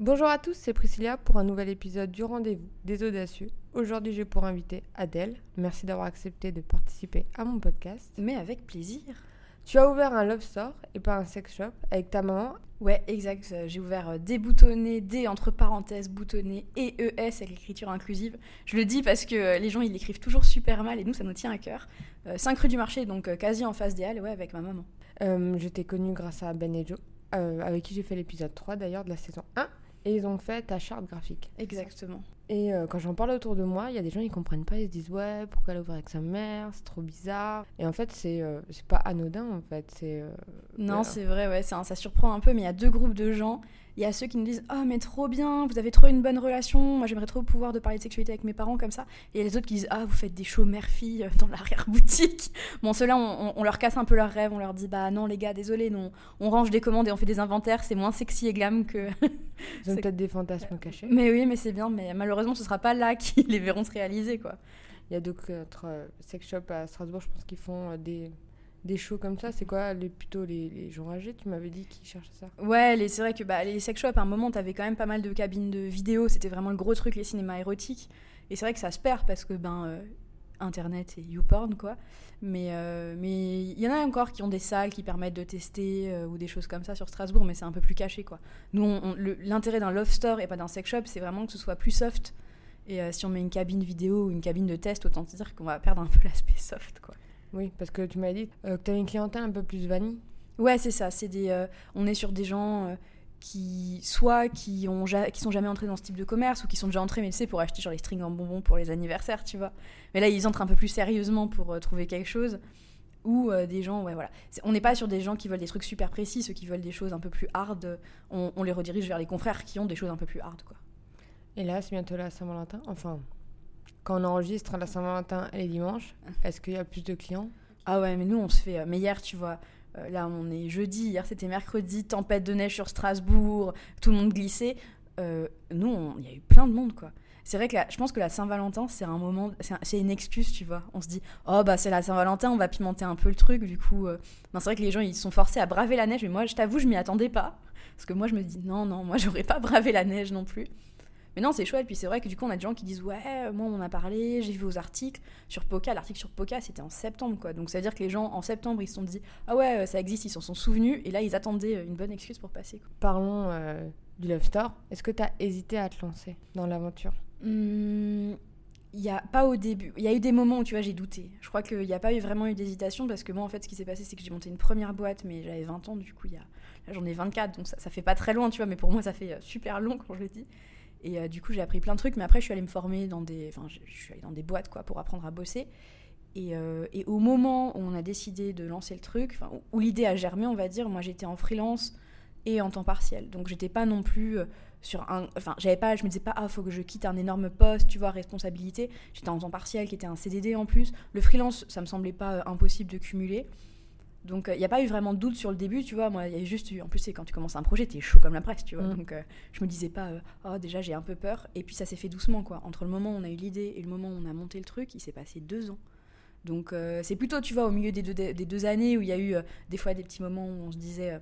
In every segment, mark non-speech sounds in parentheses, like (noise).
Bonjour à tous, c'est Priscilla pour un nouvel épisode du rendez-vous des audacieux. Aujourd'hui, j'ai pour inviter Adèle. Merci d'avoir accepté de participer à mon podcast. Mais avec plaisir. Tu as ouvert un love store et pas un sex shop avec ta maman. Ouais, exact. J'ai ouvert euh, des boutonnés, des entre parenthèses boutonnés et ES avec l'écriture inclusive. Je le dis parce que euh, les gens ils l'écrivent toujours super mal et nous ça nous tient à cœur. 5 rue du marché, donc euh, quasi en face des halles, ouais, avec ma maman. je t'ai connue grâce à Ben et Joe, avec qui j'ai fait l'épisode 3 d'ailleurs de la saison 1. Et ils ont fait ta charte graphique. Exactement. Et euh, quand j'en parle autour de moi, il y a des gens qui comprennent pas, ils se disent ouais, pourquoi ouvert avec sa mère, c'est trop bizarre. Et en fait, c'est euh, c'est pas anodin en fait, c'est euh, Non, c'est vrai ouais, ça, ça surprend un peu mais il y a deux groupes de gens il y a ceux qui nous disent Oh, mais trop bien, vous avez trop une bonne relation, moi j'aimerais trop pouvoir de parler de sexualité avec mes parents comme ça. Et les autres qui disent Ah, vous faites des shows mère-fille dans l'arrière-boutique. (laughs) Bon, ceux-là, on, leur casse un peu leurs rêves, on leur dit Bah non, les gars, désolé, non, on range des commandes et on fait des inventaires, c'est moins sexy et glam que. (laughs) Ils ont peut-être des fantasmes cachés. Mais oui, mais c'est bien, mais malheureusement, ce sera pas là qu'ils (laughs) les verront se réaliser, quoi. Il y a d'autres euh, sex shops à Strasbourg, je pense, qu'ils font euh, des des shows comme ça C'est quoi les, plutôt les, gens âgés Tu m'avais dit qui cherchaient ça? Ouais, c'est vrai que bah, les sex shops, à un moment, t'avais quand même pas mal de cabines de vidéo. C'était vraiment le gros truc, les cinémas érotiques. Et c'est vrai que ça se perd parce que, ben, euh, Internet et YouPorn, quoi. Mais euh, mais il y en a encore qui ont des salles qui permettent de tester euh, ou des choses comme ça sur Strasbourg, mais c'est un peu plus caché, quoi. Nous, l'intérêt d'un love store et pas d'un sex shop, c'est vraiment que ce soit plus soft. Et si on met une cabine vidéo ou une cabine de test, autant dire qu'on va perdre un peu (laughs) l'aspect soft, quoi. Oui, parce que tu m'as dit euh, que tu avais une clientèle un peu plus vanille. Ouais, c'est ça. C'est des, euh, on est sur des gens euh, qui, soit qui, ont qui sont jamais entrés dans ce type de commerce, ou qui sont déjà entrés, mais tu sais, pour acheter genre les strings en bonbons pour les anniversaires, tu vois. Mais là, ils entrent un peu plus sérieusement pour trouver quelque chose. Ou des gens, ouais, voilà. on n'est pas sur des gens qui veulent des trucs super précis, ceux qui veulent des choses un peu plus hard, on, on les redirige vers les confrères qui ont des choses un peu plus hard, quoi. Et là, c'est bientôt la Saint-Valentin. Enfin, quand on enregistre la Saint-Valentin et les dimanches, est-ce qu'il y a plus de clients? Ah ouais, mais nous, on se fait. Euh, mais hier, tu vois, euh, là, on est jeudi, hier, c'était mercredi, tempête de neige sur Strasbourg, tout le monde glissait. Euh, nous, il y a eu plein de monde, quoi. C'est vrai que je pense que la Saint-Valentin, c'est un moment, c'est une excuse, tu vois. On se dit, oh bah c'est la Saint-Valentin, on va pimenter un peu le truc. Du coup, c'est vrai que les gens ils sont forcés à braver la neige, mais moi, je t'avoue, je m'y attendais pas, parce que moi, je me dis, non, non, moi, j'aurais pas bravé la neige non plus. Mais non, c'est chouette. Puis c'est vrai que du coup, on a des gens qui disent Ouais, moi, on en a parlé, j'ai vu vos articles sur Poca. L'article sur Poca, c'était en septembre, quoi. Donc ça veut dire que les gens, en septembre, ils se sont dit Ah ouais, ça existe, ils s'en sont souvenus. Et là, ils attendaient une bonne excuse pour passer. Parlons euh, du Love Store. Est-ce que tu as hésité à te lancer dans l'aventure? Mmh, il y a pas au début. Il y a eu des moments où tu vois, j'ai douté. Je crois qu'il n'y a pas eu vraiment eu d'hésitation parce que moi, en fait, ce qui s'est passé, c'est que j'ai monté une première boîte, mais j'avais 20 ans, du coup, il y a... là j'en ai 24, donc ça, ça, fait pas très loin, tu vois, mais pour moi, ça fait euh, super long quand je le dis. Et euh, du coup, j'ai appris plein de trucs, mais après, je suis allée me former dans des, enfin, je, suis allée dans des boîtes quoi, pour apprendre à bosser. Et, euh, et, au moment où on a décidé de lancer le truc, où, l'idée a germé, on va dire, moi j'étais en freelance et en temps partiel. Donc j'étais pas non plus euh, sur un. Enfin, j'avais pas, je me disais pas, ah, faut que je quitte un énorme poste, tu vois, responsabilité. J'étais en temps partiel qui était un CDD en plus. Le freelance, ça me semblait pas impossible de cumuler. Donc il euh, n'y a pas eu vraiment de doute sur le début, tu vois. Moi, il y a juste eu. En plus, c'est quand tu commences un projet, t'es chaud comme la presse, tu vois. Mm. Donc euh, je me disais pas, euh, oh, déjà j'ai un peu peur. Et puis ça s'est fait doucement, quoi. Entre le moment où on a eu l'idée et le moment où on a monté le truc, il s'est passé deux ans. Donc c'est plutôt, tu vois, au milieu des deux, des deux années où il y a eu des fois des petits moments où on se disait.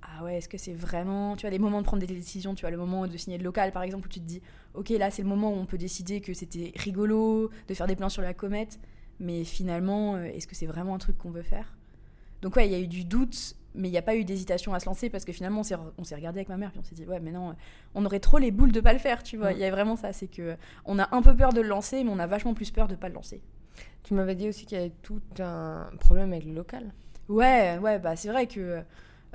ah ouais, est-ce que c'est vraiment. Tu vois, des moments de prendre des décisions, tu vois, le moment de signer le local par exemple, où tu te dis, ok, là c'est le moment où on peut décider que c'était rigolo de faire des plans sur la comète, mais finalement, est-ce que c'est vraiment un truc qu'on veut faire? Donc ouais, il y a eu du doute, mais il n'y a pas eu d'hésitation à se lancer parce que finalement on s'est regardé avec ma mère puis on s'est dit ouais mais non on aurait trop les boules de pas le faire tu vois. Il y a vraiment ça c'est que on a un peu peur de le lancer mais on a vachement plus peur de pas le lancer. Tu m'avais dit aussi qu'il y avait tout un problème avec le local. Ouais ouais bah c'est vrai que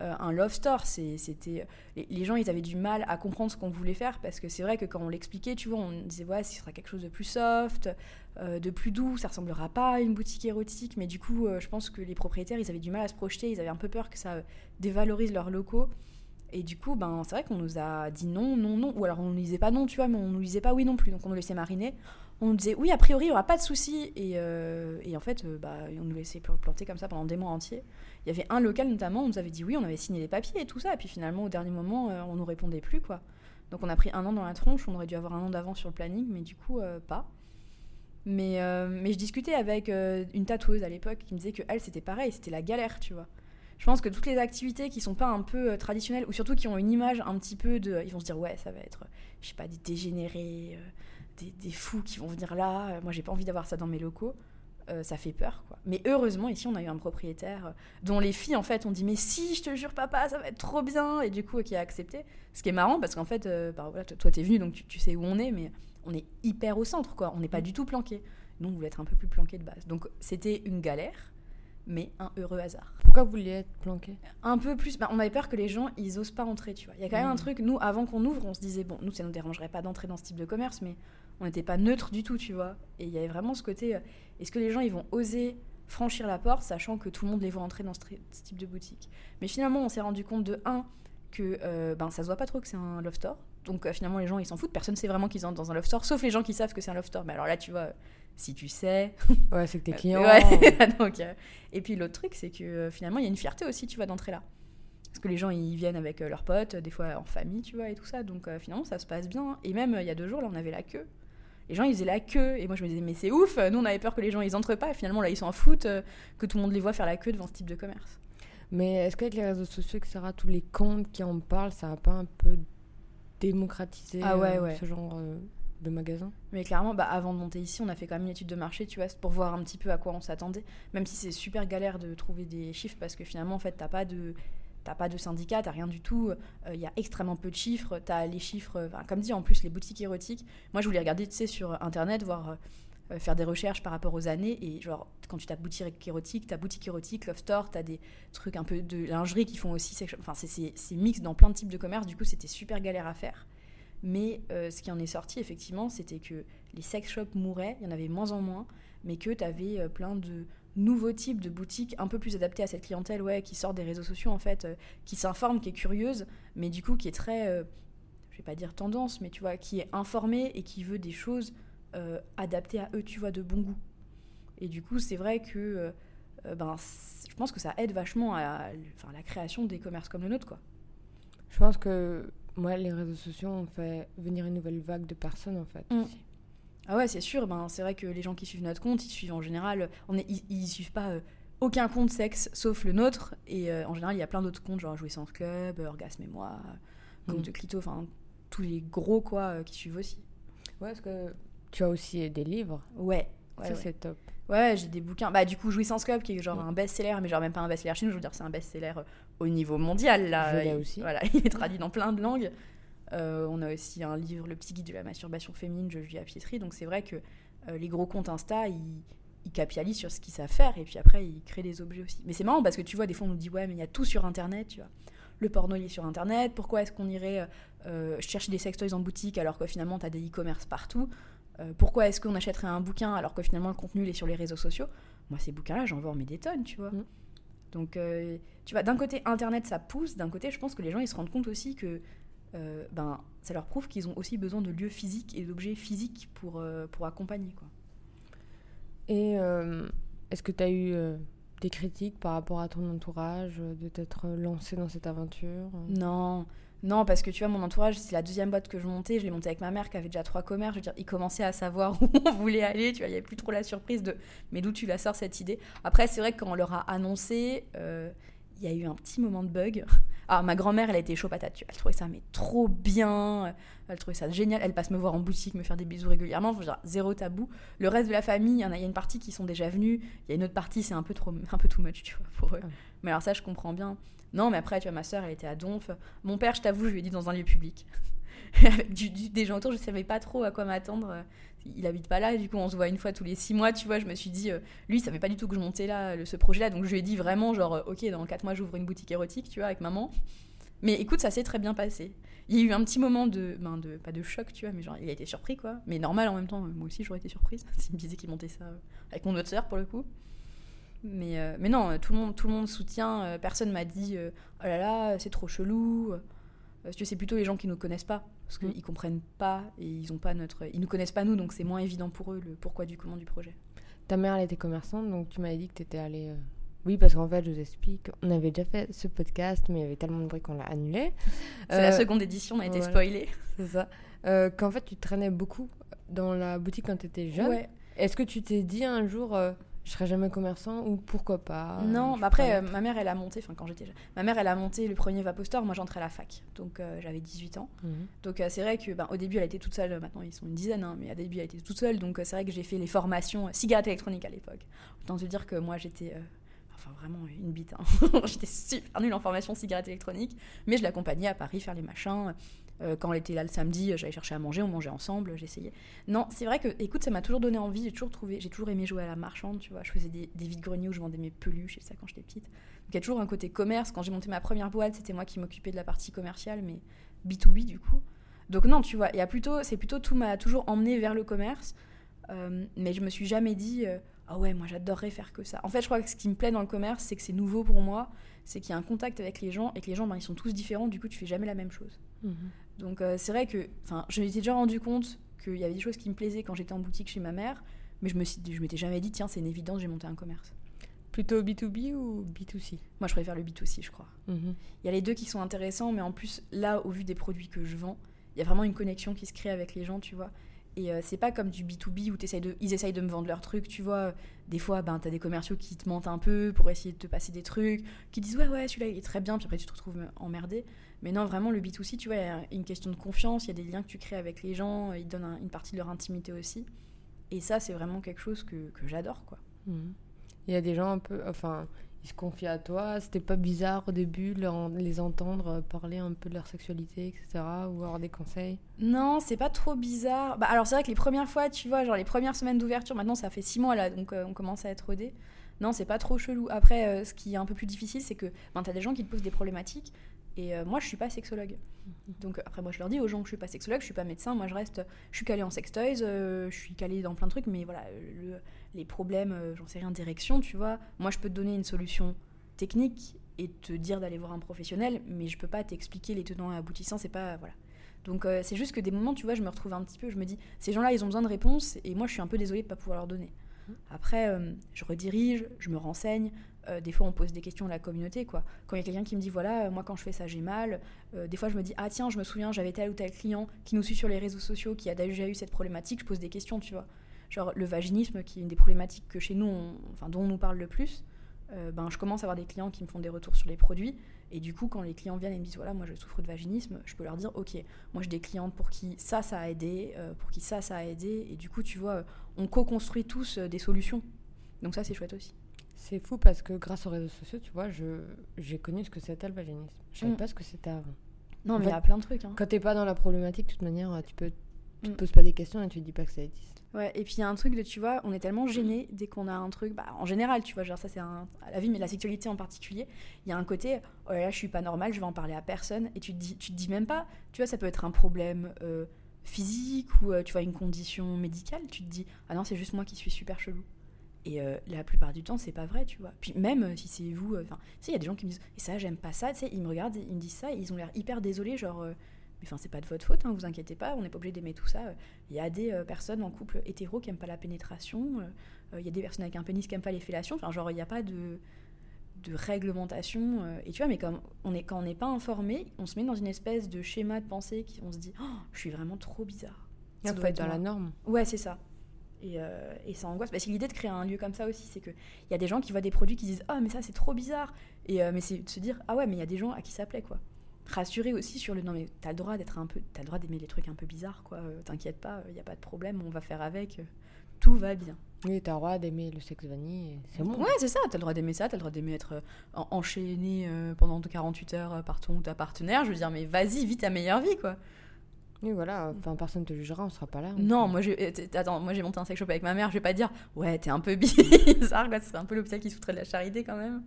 euh, un love store. C'était les, gens, ils avaient du mal à comprendre ce qu'on voulait faire parce que c'est vrai que quand on l'expliquait, tu vois, on disait ouais, ce sera quelque chose de plus soft, euh, de plus doux, ça ressemblera pas à une boutique érotique. Mais du coup, euh, je pense que les propriétaires, ils avaient du mal à se projeter, ils avaient un peu peur que ça dévalorise leurs locaux. Et du coup, ben, c'est vrai qu'on nous a dit non, non, non. Ou alors on nous disait pas non, tu vois, mais on nous disait pas oui non plus. Donc on nous laissait mariner. On nous disait oui, a priori, il n'y aura pas de souci. Et, et, en fait, bah, on nous laissait planter comme ça pendant des mois entiers il y avait un local notamment, on nous avait dit oui, on avait signé les papiers et tout ça, et puis finalement au dernier moment, euh, on nous répondait plus quoi. Donc on a pris un an dans la tronche, on aurait dû avoir un an d'avance sur le planning, mais du coup euh, pas. Mais, euh, mais je discutais avec une tatoueuse à l'époque qui me disait que elle c'était pareil, c'était la galère, tu vois. je pense que toutes les activités qui sont pas un peu euh, traditionnelles, ou surtout qui ont une image un petit peu de. Ils vont se dire, ouais, ça va être, je sais pas, des dégénérés, euh, des, fous qui vont venir là. Euh, Moi, j'ai pas envie d'avoir ça dans mes locaux. Euh, ça fait peur, quoi. Mais heureusement, ici, on a eu un propriétaire euh, dont les filles, en fait, ont dit, mais si, je te jure, papa, ça va être trop bien. Et du coup, euh, qui a accepté. Ce qui est marrant, parce qu'en fait, euh, bah, voilà, toi, toi, t'es venu, donc tu, tu sais où on est, mais on est hyper au centre, quoi. On n'est pas du tout planqué. Nous, on voulait être un peu plus planqué de base. Donc, c'était une galère, mais un heureux hasard Pourquoi vous vouliez être planqué? Un peu plus. bah, on avait peur que les gens, ils osent pas entrer, tu vois. Il y a quand même un Mhm. truc, nous, avant qu'on ouvre, on se disait, bon, nous, ça nous dérangerait pas d'entrer dans ce type de commerce, mais on n'était pas neutre du tout, tu vois. Et il y avait vraiment ce côté, euh, est-ce que les gens, ils vont oser franchir la porte, sachant que tout le monde les voit entrer dans ce type de boutique? Mais finalement, on s'est rendu compte de, un, que euh, ben, ça se voit pas trop que c'est un love store. Donc euh, finalement, les gens, ils s'en foutent. Personne sait vraiment qu'ils entrent dans un love store, sauf les gens qui savent que c'est un love store. Mais alors là, tu vois, euh, si tu sais, (laughs) Ouais, c'est que tes clients. Ouais, (laughs) donc, euh, et puis l'autre truc, c'est que finalement, il y a une fierté aussi, tu vois, d'entrer là. Parce que les gens, ils viennent avec leurs potes, des fois en famille, tu vois, et tout ça. Donc finalement, ça se passe bien. Et même, il y a deux jours, là, on avait la queue. Les gens, ils faisaient la queue. Et moi, je me disais, mais c'est ouf. Nous, on avait peur que les gens, ils entrent pas. Et finalement, là, ils s'en foutent que tout le monde les voit faire la queue devant ce type de commerce. Mais est-ce qu'avec les réseaux sociaux, etc., tous les comptes qui en parlent, ça a pas un peu démocratisé Ah ouais, euh, ouais. ce genre euh, de magasin Mais clairement, bah, avant de monter ici, on a fait quand même une étude de marché, tu vois, pour voir un petit peu à quoi on s'attendait. Même si c'est super galère de trouver des chiffres, parce que finalement, en fait, t'as pas de, t'as pas de syndicat, t'as rien du tout. Il y a extrêmement peu de chiffres. T'as les chiffres, euh, comme dit, en plus, les boutiques érotiques. Moi, je voulais regarder, tu sais, sur Internet, voir. Euh, euh, faire des recherches par rapport aux années et genre quand tu tapes boutique érotique t'as boutique érotique love store t'as des trucs un peu de lingerie qui font aussi enfin c'est- mix dans plein de types de commerces du coup c'était super galère à faire. Mais euh, ce qui en est sorti, effectivement, c'était que les sex shops mouraient, il y en avait moins en moins, mais que tu avais plein de nouveaux types de boutiques un peu plus adaptées à cette clientèle, ouais, qui sort des réseaux sociaux, en fait, euh, qui s'informe, qui est curieuse, mais du coup, qui est très, euh, je vais pas dire tendance, mais tu vois, qui est informée et qui veut des choses euh, adaptées à eux, tu vois, de bon goût. Et du coup, c'est vrai que euh, ben, je pense que ça aide vachement à, enfin, la création des commerces comme le nôtre, quoi. Je pense que moi, les réseaux sociaux ont fait venir une nouvelle vague de personnes, en fait. Mm. aussi. Ah ouais, c'est sûr. Ben, c'est vrai que les gens qui suivent notre compte, ils suivent en général. On est, ils, ils suivent pas euh, aucun compte sexe sauf le nôtre. Et euh, en général, il y a plein d'autres comptes, genre Jouissance Club, euh, Orgasme et moi, Compte Mm. de Clito, enfin tous les gros quoi euh, qui suivent aussi. Ouais, parce que tu as aussi des livres. Ouais. Ouais, ça, ouais. c'est top. Ouais, j'ai des bouquins. Bah, du coup, Jouissance Club, qui est genre un best-seller, mais genre même pas un best-seller chez nous, je veux dire, c'est un best-seller euh, au niveau mondial, là. Je Il- aussi. Voilà, (laughs) il est traduit dans plein de langues. Euh, on a aussi un livre, Le petit guide de la masturbation féminine de Julia Pietri. Donc, c'est vrai que euh, les gros comptes Insta, ils, ils capitalisent sur ce qu'ils savent faire, et puis après, ils créent des objets aussi. Mais c'est marrant parce que tu vois, des fois, on nous dit, ouais, mais il y a tout sur Internet, tu vois. Le porno, il est sur Internet. Pourquoi est-ce qu'on irait euh, euh, chercher des sextoys en boutique alors que finalement, tu as des e-commerce partout? Euh, Pourquoi est-ce qu'on achèterait un bouquin alors que finalement, le contenu, il est sur les réseaux sociaux? Moi, ces bouquins-là, j'en vends mais des tonnes, tu vois. Mm. Donc, euh, tu vois, d'un côté, Internet, ça pousse. D'un côté, je pense que les gens, ils se rendent compte aussi que euh, ben, ça leur prouve qu'ils ont aussi besoin de lieux physiques et d'objets physiques pour, pour accompagner, quoi. Et est-ce que tu as eu des critiques par rapport à ton entourage, de t'être lancé dans cette aventure? Non, non, parce que tu vois, mon entourage, c'est la deuxième boîte que je montais. Je l'ai montée avec ma mère qui avait déjà trois commerces. Je veux dire, ils commençaient à savoir où on voulait aller. Tu vois, il n'y avait plus trop la surprise de mais d'où tu la sors cette idée? Après, c'est vrai que quand on leur a annoncé, euh, il y a eu un petit moment de bug. (laughs) Ah, ma grand-mère, elle a été chaud patate. tu vois. Elle trouvait ça mais trop bien. Elle trouvait ça génial. Elle passe me voir en boutique, me faire des bisous régulièrement. Faut dire, zéro tabou. Le reste de la famille, il y en a, y a une partie qui sont déjà venus. Il y a une autre partie, c'est un peu trop, un peu too much, tu vois, pour eux. Mais alors ça, je comprends bien. Non, mais après, tu vois, ma soeur, elle était à Donf. Mon père, je t'avoue, je lui ai dit dans un lieu public. (laughs) Avec du- du- des gens autour, je savais pas trop à quoi m'attendre. Il habite pas là, du coup, on se voit une fois tous les six mois, tu vois. Je me suis dit, euh, lui, il savait pas du tout que je montais là, le- ce projet-là. Donc, je lui ai dit vraiment, genre, euh, ok, dans quatre mois, j'ouvre une boutique érotique, tu vois, avec maman. Mais écoute, ça s'est très bien passé. Il y a eu un petit moment de, ben de, pas de choc, tu vois, mais genre, il a été surpris, quoi. Mais normal en même temps, moi aussi, j'aurais été surprise (laughs) s'il me disait qu'il montait ça euh, avec mon autre sœur, pour le coup. Mais, euh, mais non, euh, tout le monde, tout le monde soutient. euh, personne m'a dit euh, oh là là, c'est trop chelou. Parce que c'est plutôt les gens qui nous connaissent pas, parce Mm. qu'ils comprennent pas et ils ont pas notre, ils nous connaissent pas nous, donc c'est moins évident pour eux le pourquoi du comment du projet. Ta mère, elle était commerçante, donc tu m'avais dit que tu étais allée. Oui, parce qu'en fait, je vous explique, on avait déjà fait ce podcast, mais il y avait tellement de bruit qu'on l'a annulé. (laughs) C'est la seconde édition, on a été voilà. spoilé. C'est ça. Qu'en fait, tu traînais beaucoup dans la boutique quand tu étais jeune. Ouais. Est-ce que tu t'es dit un jour, je serai jamais commerçant ou pourquoi pas Non, je bah après, euh, ma mère, elle a monté, enfin quand j'étais ma mère, elle a monté le premier Vapostor, moi j'entrais à la fac, donc euh, j'avais 18 ans. Mhm. Donc euh, c'est vrai que ben, au début elle était toute seule, maintenant ils sont une dizaine, hein, mais au début elle était toute seule, donc euh, c'est vrai que j'ai fait les formations euh, cigarettes électroniques à l'époque. Autant te dire que moi j'étais, euh, enfin vraiment une bite, hein. (laughs) j'étais super nulle en formation cigarettes électroniques, mais je l'accompagnais à Paris faire les machins. Euh, quand elle était là le samedi, euh, j'allais chercher à manger, on mangeait ensemble, j'essayais. Non, c'est vrai que, écoute, ça m'a toujours donné envie, j'ai toujours trouvé, j'ai toujours aimé jouer à la marchande, tu vois, je faisais des, des vides-greniers où je vendais mes peluches et ça quand j'étais petite. Donc il y a toujours un côté commerce, quand j'ai monté ma première boîte, c'était moi qui m'occupais de la partie commerciale, mais B2B du coup. Donc non, tu vois, c'est plutôt tout m'a toujours emmené vers le commerce, euh, mais je me suis jamais dit ah ouais moi j'adorerais faire que ça. En fait, je crois que ce qui me plaît dans le commerce, c'est que c'est nouveau pour moi, c'est qu'il y a un contact avec les gens et que les gens ben, ils sont tous différents, du coup tu fais jamais la même chose. Mhm. Donc euh, c'est vrai que, enfin, je m'étais déjà rendu compte qu'il y avait des choses qui me plaisaient quand j'étais en boutique chez ma mère, mais je me suis, je m'étais jamais dit tiens c'est une évidence, j'ai monté un commerce. Plutôt B2B ou B2C Moi je préfère le B2C, je crois. Mhm. Il y a les deux qui sont intéressants, mais en plus, là, au vu des produits que je vends, il y a vraiment une connexion qui se crée avec les gens, tu vois. Et euh, c'est pas comme du B2B où de, ils essayent de me vendre leurs trucs, tu vois. Des fois, ben, t'as des commerciaux qui te mentent un peu pour essayer de te passer des trucs, qui disent ouais, ouais, celui-là il est très bien, puis après tu te retrouves emmerdé. Mais non, vraiment, le B2C, tu vois, il y a une question de confiance, il y a des liens que tu crées avec les gens, ils te donnent un- une partie de leur intimité aussi. Et ça, c'est vraiment quelque chose que, que j'adore, quoi. Mhm. Il y a des gens un peu, enfin, ils se confient à toi. C'était pas bizarre au début leur- les entendre parler un peu de leur sexualité, etc. Ou avoir des conseils? Non, c'est pas trop bizarre. Bah, alors, c'est vrai que les premières fois, tu vois, genre les premières semaines d'ouverture, maintenant ça fait six mois là, donc euh, on commence à être rodé. Non, c'est pas trop chelou. Après, euh, ce qui est un peu plus difficile, c'est que ben, t'as des gens qui te posent des problématiques. Et euh, moi, je suis pas sexologue. Donc, après, moi, je leur dis aux gens que je suis pas sexologue, je suis pas médecin. Moi, je reste. Je suis calée en sextoys, euh, je suis calée dans plein de trucs, mais voilà, le- les problèmes, euh, j'en sais rien, d'érection, tu vois. Moi, je peux te donner une solution technique et te dire d'aller voir un professionnel, mais je peux pas t'expliquer les tenants et aboutissants, c'est pas. Voilà. Donc euh, c'est juste que des moments, tu vois, je me retrouve un petit peu, je me dis, ces gens-là, ils ont besoin de réponses, et moi, je suis un peu désolée de pas pouvoir leur donner. Après, euh, je redirige, je me renseigne. Euh, des fois, on pose des questions à la communauté, quoi. Quand il y a quelqu'un qui me dit, voilà, euh, moi, quand je fais ça, j'ai mal. euh, des fois, je me dis, ah tiens, je me souviens, j'avais tel ou tel client qui nous suit sur les réseaux sociaux, qui a déjà eu cette problématique. Je pose des questions, tu vois. Genre le vaginisme, qui est une des problématiques que chez nous, on- enfin, dont on nous parle le plus. ben, je commence à avoir des clients qui me font des retours sur les produits. Et du coup, quand les clients viennent et me disent voilà, moi je souffre de vaginisme, je peux leur dire ok, moi j'ai des clientes pour qui ça, ça a aidé, pour qui ça, ça a aidé. Et du coup, tu vois, on co-construit tous des solutions. Donc ça, c'est chouette aussi. C'est fou parce que grâce aux réseaux sociaux, tu vois, je j'ai connu ce que c'était le vaginisme. Je savais Mm. pas ce que c'était avant. Non, mais il y a plein de trucs. hein. Quand t'es pas dans la problématique, de toute manière, tu peux tu te Mm. poses pas des questions et tu te dis pas que ça existe. Ouais, et puis il y a un truc de, tu vois, on est tellement gêné dès qu'on a un truc, bah, en général, tu vois, genre ça c'est la vie, mais la sexualité en particulier, il y a un côté, oh là là, je suis pas normale, je vais en parler à personne, et tu te dis, tu te dis même pas, tu vois, ça peut être un problème euh, physique ou euh, tu vois, une condition médicale, tu te dis, ah non, c'est juste moi qui suis super chelou. Et euh, la plupart du temps, c'est pas vrai, tu vois. Puis même euh, si c'est vous, enfin, tu sais, il y a des gens qui me disent, et ça, j'aime pas ça, tu sais, ils me regardent, ils me disent ça, et ils ont l'air hyper désolés, genre, euh, mais enfin, c'est pas de votre faute, hein, vous inquiétez pas, on n'est pas obligé d'aimer tout ça. Il y a des euh, personnes en couple hétéro qui aiment pas la pénétration, euh, euh, il y a des personnes avec un pénis qui aiment pas les fellations, enfin, genre, il n'y a pas de, de réglementation. euh, et tu vois, mais comme on est, quand on n'est pas informé, on se met dans une espèce de schéma de pensée, qui, on se dit, oh, je suis vraiment trop bizarre. Ça Il doit faut être être dans moi. la norme. Ouais, c'est ça. Et, euh, et ça angoisse. Bah, c'est l'idée de créer un lieu comme ça aussi. C'est qu'il y a des gens qui voient des produits qui disent Ah, mais ça, c'est trop bizarre. Et, euh, mais c'est de se dire Ah, ouais, mais il y a des gens à qui ça plaît, quoi. Rassurer aussi sur le non, mais t'as le droit d'être un peu. T'as le droit d'aimer les trucs un peu bizarres, quoi. Euh, T'inquiète pas, il n'y a pas de problème, on va faire avec. euh, tout va bien. Oui, t'as le droit d'aimer le sexe vanille, c'est bon. Ouais, c'est ça. T'as le droit d'aimer ça. T'as le droit d'aimer être euh, en- enchaîné euh, pendant 48 heures euh, par ton ou ta partenaire. Je veux dire, mais vas-y, vis ta meilleure vie, quoi. Oui, voilà, enfin, personne te jugera, on sera pas là. Non, moi j'ai euh, attends, moi j'ai monté un sex shop avec ma mère, je vais pas dire ouais, t'es un peu (laughs) bizarre quoi, c'est un peu l'hôpital qui foutrait de la charité quand même.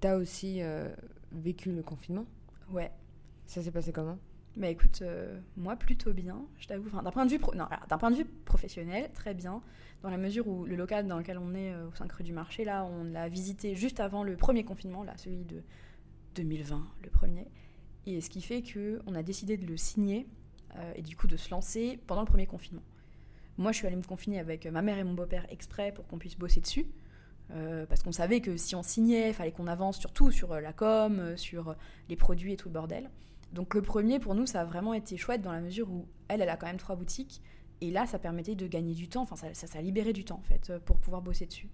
T'as aussi euh, vécu le confinement? Ouais. Ça s'est passé comment? Bah écoute, euh, moi plutôt bien, je t'avoue. Enfin, d'un point de vue pro- non, alors, d'un point de vue professionnel, très bien, dans la mesure où le local dans lequel on est euh, au 5 rue du Marché, là, on l'a visité juste avant le premier confinement, là, celui de 2020, le premier. Et ce qui fait que on a décidé de le signer euh, et du coup de se lancer pendant le premier confinement. Moi, je suis allée me confiner avec ma mère et mon beau-père exprès pour qu'on puisse bosser dessus. Euh, parce qu'on savait que si on signait, il fallait qu'on avance surtout sur euh, la com, sur les produits et tout le bordel. Donc le premier, pour nous, ça a vraiment été chouette dans la mesure où elle, elle a quand même trois boutiques. Et là, ça permettait de gagner du temps. Enfin, ça, ça, ça a libéré du temps, en fait, pour pouvoir bosser dessus.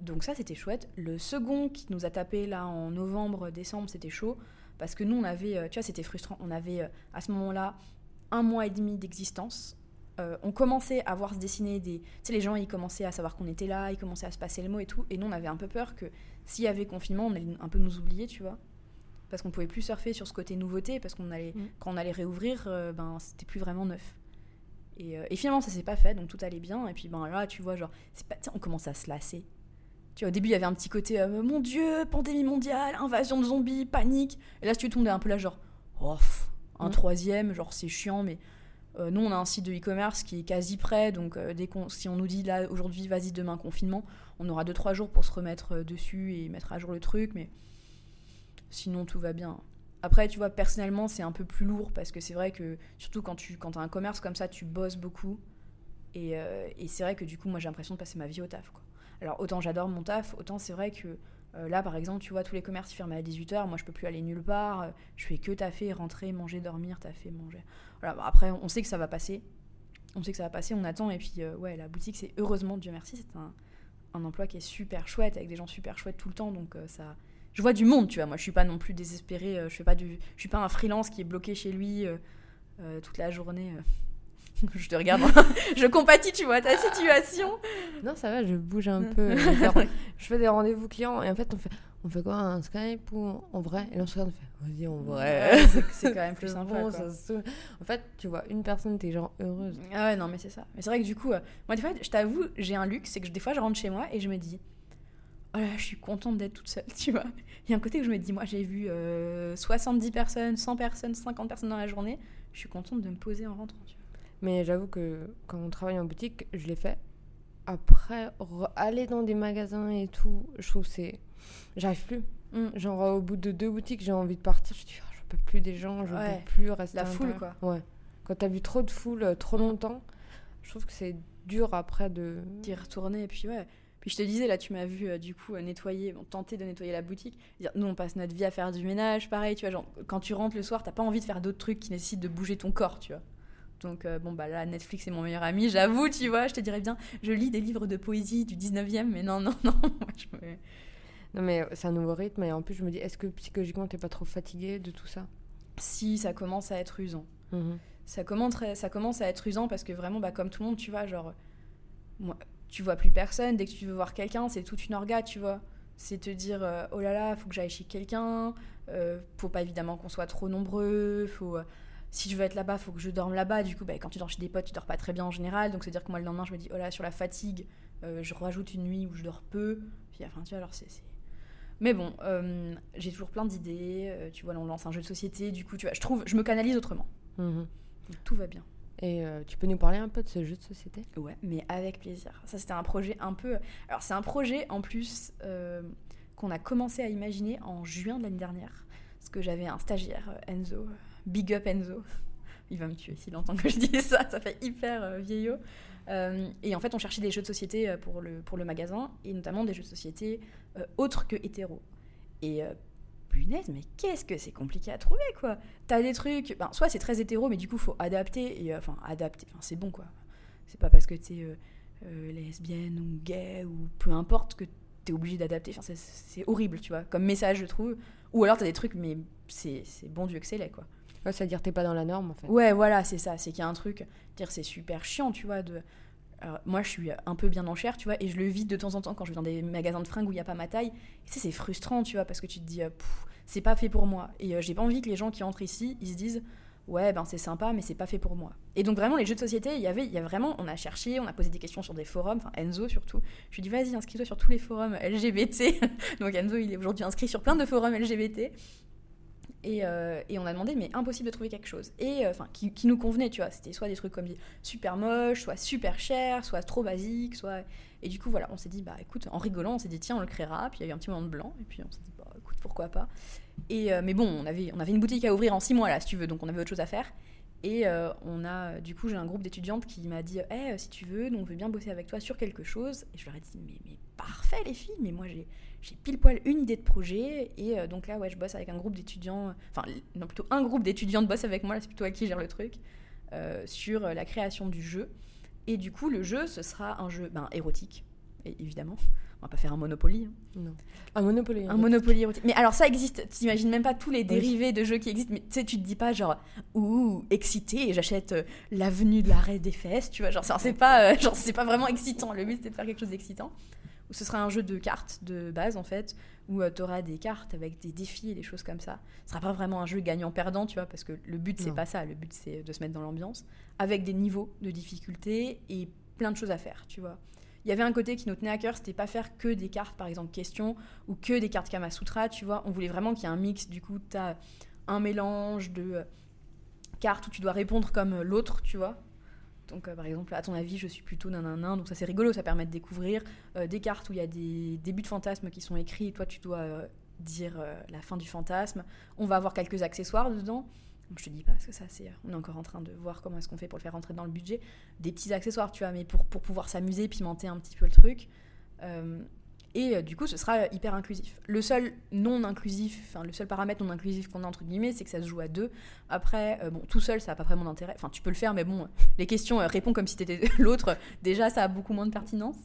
Donc ça, c'était chouette. Le second qui nous a tapé là en novembre, décembre, c'était chaud. Parce que nous, on avait, euh, tu vois, c'était frustrant. On avait euh, à ce moment-là un mois et demi d'existence. on commençait à voir se dessiner des. Tu sais, les gens, ils commençaient à savoir qu'on était là, ils commençaient à se passer le mot et tout. Et nous, on avait un peu peur que s'il y avait confinement, on allait un peu nous oublier, tu vois. Parce qu'on pouvait plus surfer sur ce côté nouveauté, parce qu'on allait, mm. quand on allait réouvrir, ben, c'était plus vraiment neuf. Euh, et, finalement, ça s'est pas fait, donc tout allait bien. Et puis ben là, tu vois, genre, pas, on commence à se lasser. Tu vois, au début, il y avait un petit côté, euh, mon Dieu, pandémie mondiale, invasion de zombies, panique. Et là, si tu tombais un peu là, genre, oh, un troisième, genre, c'est chiant, mais euh, nous, on a un site de e-commerce qui est quasi prêt, donc dès qu'on, si on nous dit là, aujourd'hui, vas-y, demain, confinement, on aura 2-3 jours pour se remettre dessus et mettre à jour le truc, mais sinon, tout va bien. Après, tu vois, personnellement, c'est un peu plus lourd parce que c'est vrai que, surtout quand tu quand as un commerce comme ça, tu bosses beaucoup. Et, euh, et c'est vrai que du coup, moi, j'ai l'impression de passer ma vie au taf. Quoi. Alors, autant j'adore mon taf, autant c'est vrai que euh, là, par exemple, tu vois, tous les commerces ferment à 18h. Moi, je peux plus aller nulle part. je fais que taffer, rentrer, manger, dormir, taffer, manger. Voilà, après, on sait que ça va passer. On sait que ça va passer, on attend. Et puis, euh, ouais, la boutique, c'est heureusement, Dieu merci, c'est un, un emploi qui est super chouette, avec des gens super chouettes tout le temps. Donc, ça je vois du monde, tu vois. Moi, je suis pas non plus désespérée. Euh, je fais pas du, je suis pas un freelance qui est bloqué chez lui euh, euh, toute la journée. (laughs) je te regarde, (laughs) je compatis, tu vois, ta situation. Non, ça va, je bouge un peu. (laughs) je fais des rendez-vous clients et en fait, on fait, on fait quoi Un Skype ou en vrai? Et là, on se regarde, on fait, vas-y, en vrai. c'est quand même plus sympa. en fait, tu vois, une personne, t'es genre heureuse. Ah ouais, non, mais c'est ça. Mais c'est vrai que du coup, moi, des fois, je t'avoue, j'ai un luxe, c'est que des fois, je rentre chez moi et je me dis, oh là, je suis contente d'être toute seule, tu vois. Il y a un côté où je me dis, moi j'ai vu 70 euh, personnes, 100 personnes, 50 personnes dans la journée, je suis contente de me poser en rentrant, tu vois. Mais j'avoue que quand on travaille en boutique, je l'ai fait. Après, aller dans des magasins et tout, je trouve c'est. J'arrive plus. Mm. Genre, au bout de deux boutiques, j'ai envie de partir. Je dis, oh, je peux plus des gens, je peux plus rester. La foule, quoi. Ouais. Quand t'as vu trop de foule euh, trop longtemps, je trouve que c'est dur après de. D'y retourner. Et puis, ouais. Puis je te disais, là, tu m'as vu euh, du coup euh, nettoyer, tenter de nettoyer la boutique. nous, on passe notre vie à faire du ménage, pareil, tu vois. Genre, quand tu rentres le soir, t'as pas envie de faire d'autres trucs qui nécessitent de bouger ton corps, tu vois. Donc, euh, bon, bah là, Netflix est mon meilleur ami, j'avoue, tu vois. Je te dirais bien, je lis des livres de poésie du 19e, mais non, non, (laughs) non. Non, mais c'est un nouveau rythme, et en plus, je me dis, est-ce que psychologiquement, t'es pas trop fatigué de tout ça? Si, ça commence à être usant. Mmh ça, commence, ça commence à être usant parce que vraiment, bah, comme tout le monde, tu vois, genre. Moi, tu vois plus personne. Dès que tu veux voir quelqu'un, c'est toute une orga, tu vois. C'est te dire, euh, oh là là, faut que j'aille chez quelqu'un. Euh, faut pas évidemment qu'on soit trop nombreux. Faut, euh, si je veux être là-bas, faut que je dorme là-bas. Du coup, bah, quand tu dors chez des potes, tu dors pas très bien en général. Donc, c'est-à-dire que moi, le lendemain, je me dis, oh là, sur la fatigue, je rajoute une nuit où je dors peu. Puis, enfin, tu vois, alors c'est. Mais bon, j'ai toujours plein d'idées. tu vois, là, on lance un jeu de société. Du coup, tu vois, je trouve, je me canalise autrement. Mmh tout va bien. Et euh, tu peux nous parler un peu de ce jeu de société? Ouais, mais avec plaisir. Ça, c'était un projet un peu. Alors, c'est un projet en plus euh, qu'on a commencé à imaginer en juin de l'année dernière. Parce que j'avais un stagiaire, euh, Enzo. Big up Enzo. Il va me tuer s'il entend que je dis ça, ça fait hyper vieillot. et en fait, on cherchait des jeux de société pour le, pour le magasin, et notamment des jeux de société autres que hétéros. Et punaise, mais qu'est-ce que c'est compliqué à trouver, quoi? T'as des trucs, ben, soit c'est très hétéro, mais du coup, faut adapter, et euh, enfin, adapter, c'est bon, quoi. C'est pas parce que t'es euh, euh, lesbienne ou gay ou peu importe que t'es obligé d'adapter. C'est horrible, tu vois, comme message, je trouve. Ou alors t'as des trucs, mais c'est bon Dieu que c'est laid, quoi. Ouais, c'est-à-dire t'es pas dans la norme. Ouais, voilà, c'est ça. C'est qu'il y a un truc, dire c'est super chiant, tu vois, de... moi, je suis un peu bien en chair, tu vois, et je le vis de temps en temps quand je vais dans des magasins de fringues où il n'y a pas ma taille. Et ça, c'est frustrant, tu vois, parce que tu te dis, c'est pas fait pour moi. Et euh, j'ai pas envie que les gens qui entrent ici, ils se disent ouais ben c'est sympa mais c'est pas fait pour moi. Et donc vraiment les jeux de société, il y avait il y a vraiment on a cherché, on a posé des questions sur des forums, enfin Enzo surtout. Je lui ai dit vas-y inscris-toi sur tous les forums LGBT. (laughs) donc Enzo il est aujourd'hui inscrit sur plein de forums LGBT. Et, euh, et, on a demandé, mais impossible de trouver quelque chose. Et euh, enfin, qui, nous convenait, tu vois. C'était soit des trucs comme super moches, soit super cher, soit trop basique, soit. Et du coup, voilà, on s'est dit, bah écoute, en rigolant, on s'est dit, tiens, on le créera. Puis il y a eu un petit moment de blanc. Et puis on s'est dit, bah écoute, pourquoi pas. Et, euh, mais bon, on avait, on avait une boutique à ouvrir en six mois là, si tu veux, donc on avait autre chose à faire. Et on a, du coup, j'ai un groupe d'étudiantes qui m'a dit hey, si tu veux, nous, on veut bien bosser avec toi sur quelque chose. Et je leur ai dit Mais, mais parfait, les filles, mais moi, j'ai, j'ai pile poil une idée de projet. Et euh, donc là, ouais, je bosse avec un groupe d'étudiants, enfin, non, plutôt un groupe d'étudiantes bosse avec moi, là, c'est plutôt à qui gère le truc, sur la création du jeu. Et du coup, le jeu, ce sera un jeu ben, érotique, Et évidemment, on va pas faire un Monopoly. hein. Non. Un Monopoly. Un Monopoly érotique. Mais alors ça existe, t'imagines même pas tous les dérivés de jeux qui existent, mais tu sais, tu te dis pas genre, ouh, excité, et j'achète euh, l'avenue de l'arrêt des fesses, tu vois, genre c'est c'est pas, euh, (laughs) genre, c'est pas vraiment excitant, le but c'était de faire quelque chose d'excitant. Ce sera un jeu de cartes de base en fait, où tu auras des cartes avec des défis et des choses comme ça. Ce sera pas vraiment un jeu gagnant-perdant, tu vois, parce que le but c'est pas ça, le but c'est de se mettre dans l'ambiance, avec des niveaux de difficulté et plein de choses à faire, tu vois. Il y avait un côté qui nous tenait à cœur, c'était pas faire que des cartes, par exemple, questions, ou que des cartes Kamasutra, tu vois. On voulait vraiment qu'il y ait un mix, du coup, tu as un mélange de euh, cartes où tu dois répondre comme euh, l'autre, tu vois. Donc, euh, par exemple, à ton avis, je suis plutôt nanana, donc ça c'est rigolo, ça permet de découvrir euh, des cartes où il y a des débuts de fantasmes qui sont écrits, et toi tu dois euh, dire la fin du fantasme. On va avoir quelques accessoires dedans. Donc, je te dis pas parce que ça c'est, on est encore en train de voir comment est-ce qu'on fait pour le faire rentrer dans le budget. Des petits accessoires, tu vois, mais pour, pour pouvoir s'amuser, pimenter un petit peu le truc. Euh, et euh, du coup, ce sera hyper inclusif. Le seul non inclusif, enfin le seul paramètre non inclusif qu'on a entre guillemets, c'est que ça se joue à deux. Après, euh, bon, tout seul, ça n'a pas vraiment d'intérêt. Enfin, tu peux le faire, mais bon, les questions euh, réponds comme si t'étais (laughs) l'autre. Déjà, ça a beaucoup moins de pertinence.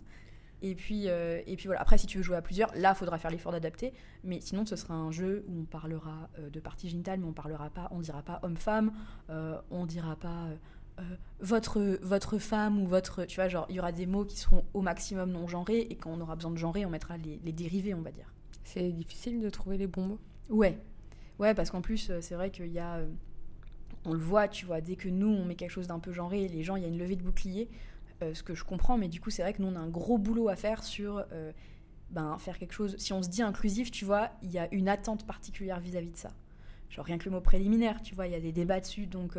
Et puis, euh, et puis voilà. Après, si tu veux jouer à plusieurs, là, il faudra faire l'effort d'adapter. Mais sinon, ce sera un jeu où on parlera euh, de partie génitale, mais on parlera pas, on dira pas homme-femme, euh, on dira pas euh, votre votre femme ou votre, tu vois, genre il y aura des mots qui seront au maximum non genrés et quand on aura besoin de genrer, on mettra les, les dérivés, on va dire. C'est difficile de trouver les bons mots. Ouais, ouais, parce qu'en plus, euh, c'est vrai qu'il y a. euh, on le voit, tu vois, dès que nous, on met quelque chose d'un peu genré, les gens, il y a une levée de bouclier, euh, ce que je comprends, mais du coup, c'est vrai que nous, on a un gros boulot à faire sur. euh, ben, faire quelque chose. Si on se dit inclusif, tu vois, il y a une attente particulière vis-à-vis de ça. Genre, rien que le mot préliminaire, tu vois, il y a des débats dessus, donc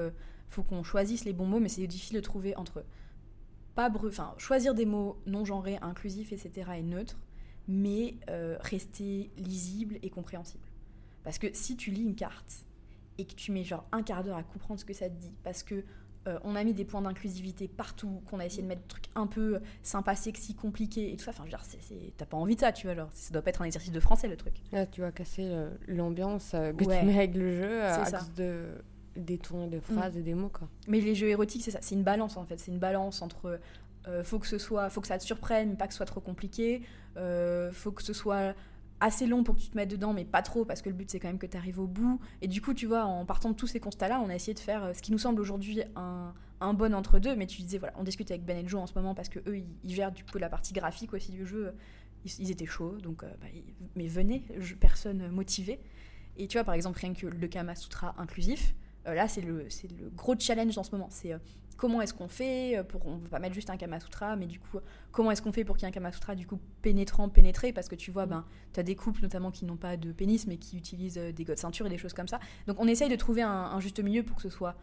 faut qu'on choisisse les bons mots, mais c'est difficile de trouver entre. Pas enfin, choisir des mots non genrés, inclusifs, etc., et neutres, mais euh, rester lisible et compréhensible. Parce que si tu lis une carte et que tu mets genre un quart d'heure à comprendre ce que ça te dit, parce que euh, on a mis des points d'inclusivité partout, qu'on a essayé de mettre des trucs un peu sympa, sexy, compliqués et tout ça, enfin, je veux dire, c'est- c'est- t'as pas envie de ça, tu vois, genre, ça doit pas être un exercice de français le truc. Là, tu vas casser l'ambiance euh, que Ouais. tu mets avec le jeu à cause de détourner de phrases et des mots, quoi. Mais les jeux érotiques, c'est ça, c'est une balance en fait, c'est une balance entre euh, faut que ce soit, faut que ça te surprenne, mais pas que ce soit trop compliqué, euh, faut que ce soit assez long pour que tu te mettes dedans, mais pas trop, parce que le but c'est quand même que tu arrives au bout. Et du coup, tu vois, en partant de tous ces constats-là, on a essayé de faire euh, ce qui nous semble aujourd'hui un, un bon entre-deux, mais tu disais, voilà, on discute avec Ben et Joe en ce moment parce que eux, ils, ils gèrent du coup la partie graphique aussi du jeu, ils, ils étaient chauds, donc euh, bah, ils- mais venez, je- personne motivée. Et tu vois, par exemple, rien que le Kama Sutra inclusif, là, c'est le, gros challenge en ce moment. C'est euh, comment est-ce qu'on fait euh, pour. On ne va pas mettre juste un Kama Sutra, mais du coup, comment est-ce qu'on fait pour qu'il y ait un Kama Sutra du coup pénétrant, pénétré? Parce que tu vois, ben, tu as des couples notamment qui n'ont pas de pénis, mais qui utilisent euh, des godes ceinture et des choses comme ça. Donc, on essaye de trouver un, un juste milieu pour que ce soit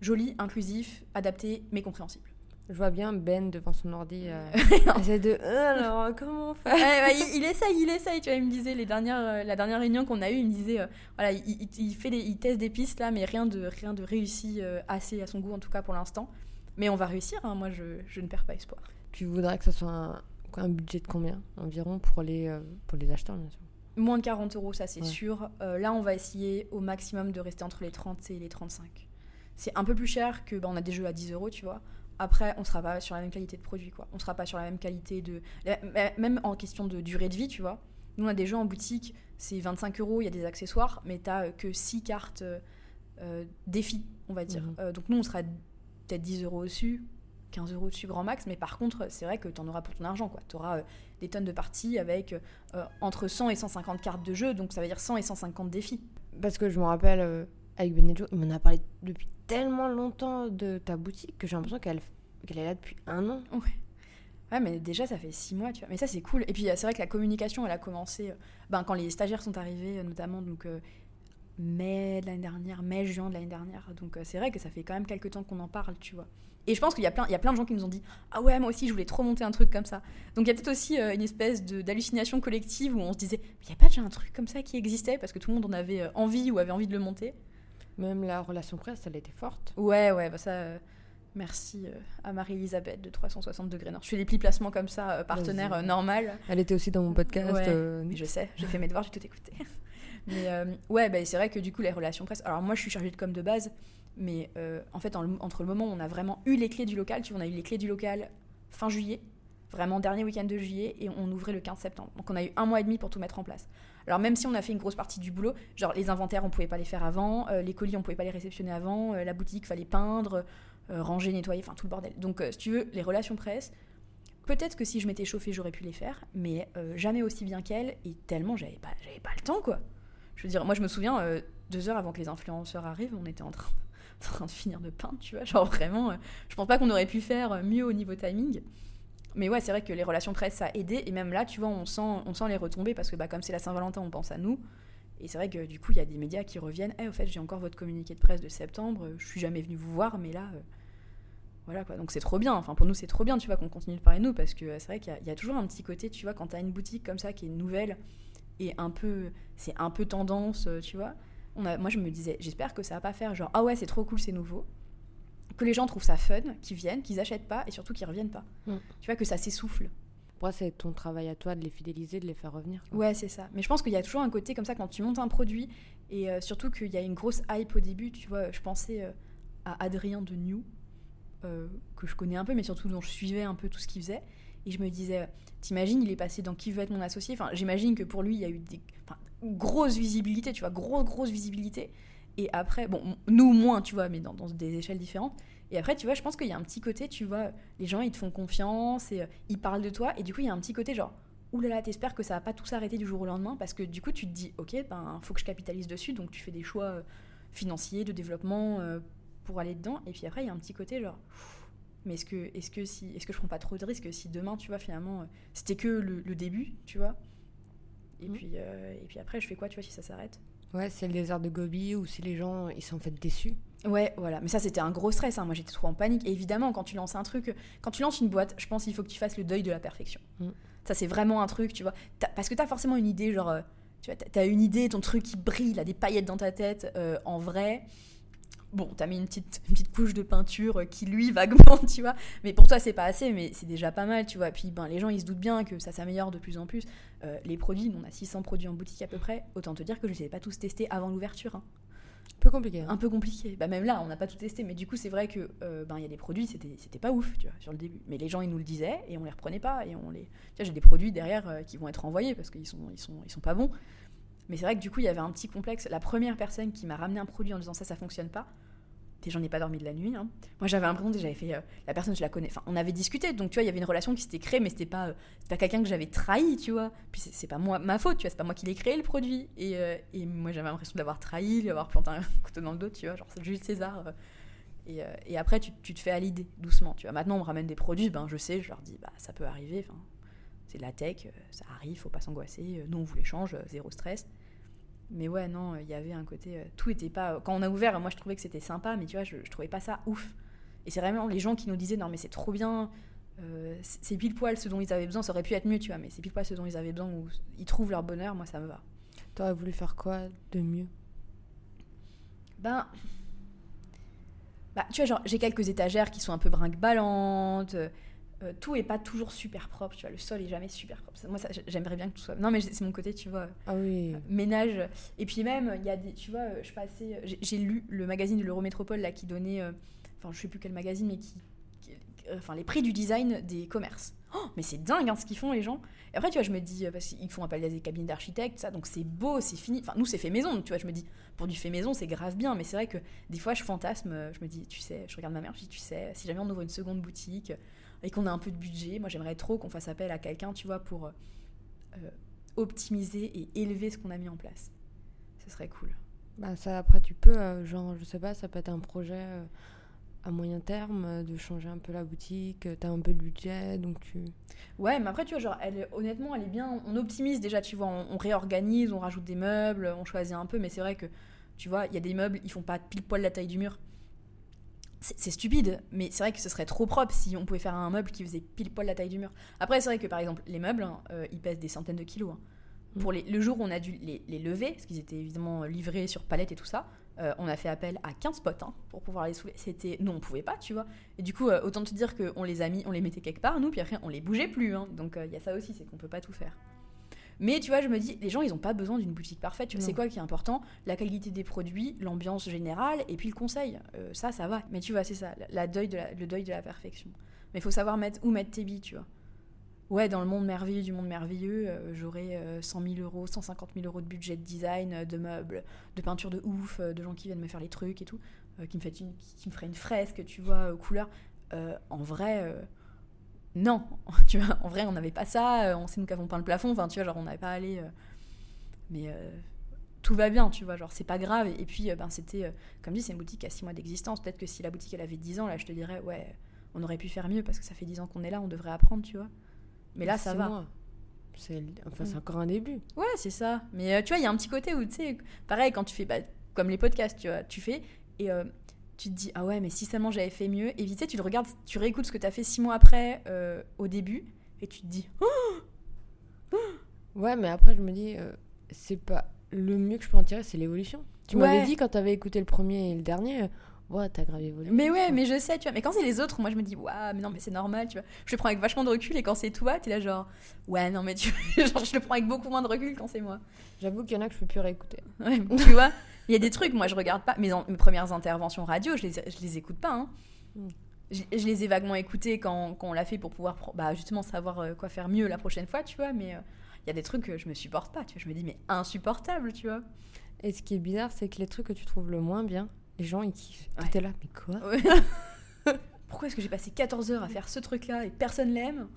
joli, inclusif, adapté, mais compréhensible. Je vois bien Ben devant son ordi. Euh, (laughs) de. Euh, alors, comment on fait Ouais, bah, il, il essaye, il essaye. Tu vois, il me disait les dernières, euh, la dernière réunion qu'on a eue, il me disait, euh, voilà, il, il- il fait des, il teste des pistes là, mais rien de, rien de réussi euh, assez à son goût en tout cas pour l'instant. Mais on va réussir. hein, moi, je, je ne perds pas espoir. Tu voudrais que ce soit un, budget de combien environ pour les, euh, pour les acheteurs, bien sûr? Moins de 40 euros, ça c'est Ouais. sûr. Euh, là, on va essayer au maximum de rester entre les 30 et les 35. C'est un peu plus cher que, bah, on a des jeux à 10 euros, tu vois. Après, on sera pas sur la même qualité de produit, quoi. On sera pas sur la même qualité de, la- même en question de durée de vie, tu vois. Nous, on a des jeux en boutique, c'est 25 euros, il y a des accessoires, mais t'as euh, que 6 cartes euh, euh, défis, on va dire. Mhm. Euh, donc nous, on sera peut-être 10 euros au-dessus, 15 euros au-dessus grand max, mais par contre, c'est vrai que tu en auras pour ton argent, quoi. Tu auras des tonnes de parties avec euh, entre 100 et 150 cartes de jeu, donc ça veut dire 100 et 150 défis. Parce que je me rappelle, euh, avec Ben et Joe, il m'en a parlé depuis tellement longtemps de ta boutique que j'ai l'impression qu'elle est là depuis un an. Ouais, mais déjà, ça fait 6 mois, tu vois. Mais ça, c'est cool. Et puis, c'est vrai que la communication, elle a commencé euh, ben, quand les stagiaires sont arrivés, euh, notamment, donc euh, mai de l'année dernière, mai, juin de l'année dernière. Donc, euh, c'est vrai que ça fait quand même quelques temps qu'on en parle, tu vois. Et je pense qu'il y a plein, y a plein de gens qui nous ont dit Ah ouais, moi aussi, je voulais trop monter un truc comme ça. Donc, il y a peut-être aussi euh, une espèce d'hallucination collective où on se disait Il n'y a pas déjà un truc comme ça qui existait? Parce que tout le monde en avait euh, envie ou avait envie de le monter. Même la relation presse, elle était forte. Ouais, ouais, bah ça. euh, merci euh, à Marie-Elisabeth de 360 degrés Nord. Je fais des plis placements comme ça, euh, partenaire normal. Elle était aussi dans mon podcast. Ouais, Mais je sais, j'ai fait mes devoirs, j'ai tout écouté. (laughs) Mais ouais, bah, c'est vrai que du coup, les relations presse. Alors, moi, je suis chargée de com de base, mais en fait, en entre le moment où on a vraiment eu les clés du local, tu vois, on a eu les clés du local fin juillet. vraiment dernier week-end de juillet, et on ouvrait le 15 septembre. Donc on a eu un mois et demi pour tout mettre en place. Alors même si on a fait une grosse partie du boulot, genre les inventaires on pouvait pas les faire avant, euh, les colis on pouvait pas les réceptionner avant, euh, la boutique fallait peindre, euh, ranger, nettoyer, enfin tout le bordel. Donc si tu veux, les relations presse, peut-être que si je m'étais chauffée j'aurais pu les faire, mais jamais aussi bien qu'elle, et tellement j'avais pas, j'avais pas le temps quoi. Je veux dire, moi je me souviens, deux heures avant que les influenceurs arrivent, on était en train, (laughs) en train de finir de peindre, tu vois, genre vraiment, je pense pas qu'on aurait pu faire mieux au niveau timing. Mais ouais, c'est vrai que les relations presse, ça a aidé. Et même là, tu vois, on sent, on sent les retombées parce que bah, comme c'est la Saint-Valentin, on pense à nous. Et c'est vrai que du coup, il y a des médias qui reviennent. Eh, au fait, j'ai encore votre communiqué de presse de septembre. Je suis jamais venu vous voir, mais là, euh, voilà quoi. Donc c'est trop bien. Enfin, pour nous, c'est trop bien, tu vois, qu'on continue de parler de nous parce que euh, c'est vrai qu'il y, a toujours un petit côté, tu vois, quand t'as une boutique comme ça qui est nouvelle et un peu, c'est un peu tendance, euh, tu vois. Moi, je me disais, j'espère que ça va pas faire genre, ah ouais, c'est trop cool, c'est nouveau que les gens trouvent ça fun, qu'ils viennent, qu'ils achètent pas et surtout qu'ils reviennent pas. Mm. Tu vois que ça s'essouffle. Pour c'est ton travail à toi de les fidéliser, de les faire revenir. Ouais, c'est ça. Mais je pense qu'il y a toujours un côté comme ça quand tu montes un produit et euh, surtout qu'il y a une grosse hype au début. Tu vois, je pensais euh, à Adrien de New, euh, que je connais un peu, mais surtout dont je suivais un peu tout ce qu'il faisait. Et je me disais, t'imagines, il est passé dans Qui veut être mon associé? Enfin, j'imagine que pour lui, il y a eu des grosses visibilités, tu vois, grosse, grosse visibilité. Et après, bon, nous moins, tu vois, mais dans, des échelles différentes. Et après, tu vois, je pense qu'il y a un petit côté, tu vois, les gens, ils te font confiance et euh, ils parlent de toi. Et du coup, il y a un petit côté genre, oulala, t'espères que ça va pas tout s'arrêter du jour au lendemain. Parce que du coup, tu te dis, ok, ben, faut que je capitalise dessus. Donc, tu fais des choix euh, financiers, de développement euh, pour aller dedans. Et puis après, il y a un petit côté genre, mais est-ce que, est-ce que, si, est-ce que je prends pas trop de risques si demain, tu vois, finalement, c'était que le, début, tu vois? Et, mmh. puis, et puis après, je fais quoi, tu vois, si ça s'arrête? Ouais, c'est le désert de Gobi ou si les gens ils sont en fait déçus. Ouais, voilà. Mais ça, c'était un gros stress. Hein. Moi, j'étais trop en panique. Et évidemment, quand tu lances un truc, quand tu lances une boîte, je pense qu'il faut que tu fasses le deuil de la perfection. Mm. Ça, c'est vraiment un truc, tu vois. parce que tu as forcément une idée, genre, euh, tu vois, as une idée, ton truc qui brille, a des paillettes dans ta tête, euh, en vrai. Bon, t'as mis une petite, une petite couche de peinture qui, lui, (laughs) vaguement, tu vois. Mais pour toi, c'est pas assez, mais c'est déjà pas mal, tu vois. Puis, ben, les gens, ils se doutent bien que ça s'améliore de plus en plus. Euh, les produits, on a 600 produits en boutique à peu près. Autant te dire que je ne les ai pas tous testés avant l'ouverture. Hein. Un peu compliqué. Hein. Un peu compliqué. Bah, même là, on n'a pas tout testé. Mais du coup, c'est vrai que euh, ben, il y a des produits, c'était, c'était pas ouf, tu vois, sur le début. Mais les gens, ils nous le disaient et on les reprenait pas. Et on les... Tu vois, j'ai des produits derrière euh, qui vont être envoyés parce qu'ils sont, ils sont, ils sont pas bons. Mais c'est vrai que du coup, il y avait un petit complexe. La première personne qui m'a ramené un produit en disant ça, ça fonctionne pas, j'en ai pas dormi de la nuit. Hein. Moi, j'avais l'impression que j'avais fait. Euh, la personne, je la connais. Enfin, on avait discuté, donc tu vois, il y avait une relation qui s'était créée, mais c'était pas, euh, pas quelqu'un que j'avais trahi, tu vois. Puis c'est pas moi, ma faute, tu vois, c'est pas moi qui l'ai créé le produit. Et, euh, et moi, j'avais l'impression d'avoir trahi, d'avoir planté un (laughs) couteau dans le dos, tu vois, genre Jules César. Et, et, après, tu, tu, te fais à l'idée, doucement. Tu vois, maintenant, on me ramène des produits, ben je sais, je leur dis, bah ça peut arriver. C'est de la tech, ça arrive, faut pas s'angoisser. Nous, on vous les change, zéro stress. Mais ouais, non, il y avait un côté. Euh, tout était pas. Quand on a ouvert, moi je trouvais que c'était sympa, mais tu vois, je, je, trouvais pas ça ouf. Et c'est vraiment les gens qui nous disaient non, mais c'est trop bien, euh, c'est pile poil ce dont ils avaient besoin, ça aurait pu être mieux, tu vois, mais c'est pile poil ce dont ils avaient besoin, où ils trouvent leur bonheur, moi ça me va. T'aurais voulu faire quoi de mieux? Ben. Bah, tu vois, genre, j'ai quelques étagères qui sont un peu brinque-ballantes. Euh, tout est pas toujours super propre, tu vois, le sol est jamais super propre. Moi, j'aimerais bien que tout soit. Non, mais c'est mon côté, tu vois. Ah oui. ménage. Et puis même, il y a des, tu vois, je passais, j'ai lu le magazine de l'Eurométropole là qui donnait, euh, enfin, je sais plus quel magazine, mais qui, enfin, les prix du design des commerces. Oh, mais c'est dingue hein, ce qu'ils font les gens. Et après, tu vois, je me dis, euh, parce qu'ils font appel à des cabinets d'architectes, ça, donc c'est beau, c'est fini. Enfin, nous, c'est fait maison, tu vois, je me dis, pour du fait maison, c'est grave bien, mais c'est vrai que des fois, je fantasme, je me dis, tu sais, je regarde ma mère, je dis, tu sais, si jamais on ouvre une seconde boutique, et qu'on a un peu de budget, moi j'aimerais trop qu'on fasse appel à quelqu'un, tu vois, pour euh, optimiser et élever ce qu'on a mis en place. Ce serait cool. Bah ça, après tu peux, euh, genre, je sais pas, ça peut être un projet euh, à moyen terme, de changer un peu la boutique, tu as un peu de budget, donc tu... Ouais, mais après, tu vois, genre, elle, honnêtement, elle est bien, on optimise déjà, tu vois, on, on réorganise, on rajoute des meubles, on choisit un peu, mais c'est vrai que, tu vois, il y a des meubles, ils font pas pile poil la taille du mur c'est stupide, mais c'est vrai que ce serait trop propre si on pouvait faire un meuble qui faisait pile poil la taille du mur. Après, c'est vrai que par exemple, les meubles, hein, euh, ils pèsent des centaines de kilos. Hein. Mm. Pour les, le jour où on a dû les, lever, parce qu'ils étaient évidemment livrés sur palette et tout ça, euh, on a fait appel à 15 potes hein, pour pouvoir les soulever. C'était, non, on pouvait pas, tu vois. Et du coup, euh, autant te dire qu'on les a mis, on les mettait quelque part, nous, puis après, on les bougeait plus. Donc il y a ça aussi, c'est qu'on peut pas tout faire. Mais tu vois, je me dis, les gens, ils n'ont pas besoin d'une boutique parfaite. Tu sais quoi qui est important? La qualité des produits, l'ambiance générale, et puis le conseil. Euh, ça, ça va. Mais tu vois, c'est ça, la deuil de le deuil de la perfection. Mais il faut savoir mettre, où mettre tes billes, tu vois. ouais, dans le monde merveilleux du monde merveilleux, euh, j'aurais 100 000 euros, 150 000 euros de budget de design, de meubles, de peinture de ouf, de gens qui viennent me faire les trucs et tout, qui, me fait une, qui me ferait une fresque, tu vois, couleur. en vrai, non, (laughs) tu vois, en vrai, on n'avait pas ça, on sait nous qu'avons peint le plafond, enfin, tu vois, genre, on n'avait pas allé. mais tout va bien, tu vois, genre c'est pas grave. Et, puis, ben, c'était, comme dit, c'est une boutique à 6 mois d'existence. Peut-être que si la boutique elle avait 10 ans, là je te dirais, ouais, on aurait pu faire mieux parce que ça fait 10 ans qu'on est là, on devrait apprendre, tu vois. Mais là, ça va. C'est enfin, c'est mm. encore un début. Ouais, c'est ça. Mais euh, tu vois, il y a un petit côté où, tu sais, pareil, quand tu fais, bah, comme les podcasts, tu vois, tu fais et euh, tu te dis, ah ouais, mais si seulement j'avais fait mieux. Et vite, tu le regardes, tu réécoutes ce que tu as fait 6 mois après, euh, au début, et tu te dis, (gasps) ouais, mais après, je me dis, c'est pas le mieux que je peux en tirer, c'est l'évolution. Tu m'avais dit quand tu avais écouté le premier et le dernier, ouais, t'as grave évolué. Mais ouais, mais je sais, tu vois. Mais quand c'est les autres, moi je me dis, waouh, mais non, mais c'est normal, tu vois. Je le prends avec vachement de recul et quand c'est toi, t'es là genre, ouais, non, mais tu (laughs) genre, je le prends avec beaucoup moins de recul quand c'est moi. J'avoue qu'il y en a que je peux plus réécouter. Ouais, tu vois, il y a des trucs, moi je regarde pas. Mes, mes premières interventions radio, je les, je les écoute pas. Hein. Hmm. Je, les ai vaguement écoutées quand, quand on l'a fait pour pouvoir bah, justement savoir euh, quoi faire mieux la prochaine fois, tu vois. Mais euh, il y a des trucs que je me supporte pas, tu vois. Je me dis, mais insupportable, tu vois. Et ce qui est bizarre, c'est que les trucs que tu trouves le moins bien, les gens ils kiffent. T'es là, mais quoi (laughs) Pourquoi est-ce que j'ai passé 14 heures à faire ce truc-là et personne l'aime?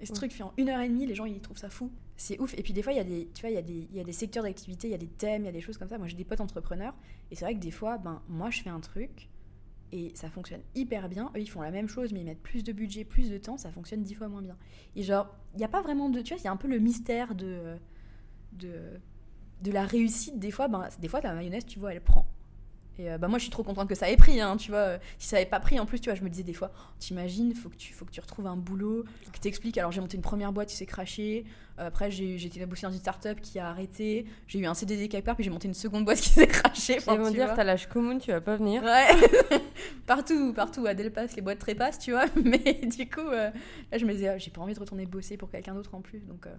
Et ce truc fait en une heure et demie, les gens ils trouvent ça fou. C'est ouf. Et puis des fois, il y a des, tu vois, il y a des, il y a des secteurs d'activité, il y a des thèmes, il y a des choses comme ça. Moi, j'ai des potes entrepreneurs et c'est vrai que des fois, ben moi, je fais un truc et ça fonctionne hyper bien. Eux, ils font la même chose, mais ils mettent plus de budget, plus de temps, ça fonctionne dix fois moins bien. Et genre, il n'y a pas vraiment de, tu vois, il y a un peu le mystère de, de, de la réussite. Des fois, ben, des fois, la mayonnaise, tu vois, elle prend. Et euh, bah moi, je suis trop contente que ça ait pris, hein, tu vois. Si ça avait pas pris, en plus, tu vois, je me disais des fois, oh, t'imagines, faut que tu, faut que tu retrouves un boulot, que t'expliques. Alors j'ai monté une première boîte, il s'est craché. après, j'ai été bosser dans une start-up qui a arrêté. J'ai eu un CDD quelque part, puis j'ai monté une seconde boîte (laughs) qui s'est crachée. Ils vont dire, t'as l'âge commun, tu vas pas venir. Ouais. (laughs) partout, partout, à Delpas, les boîtes trépassent, tu vois. (laughs) Mais du coup, euh, là, je me disais, ah, j'ai pas envie de retourner bosser pour quelqu'un d'autre en plus. Donc, euh,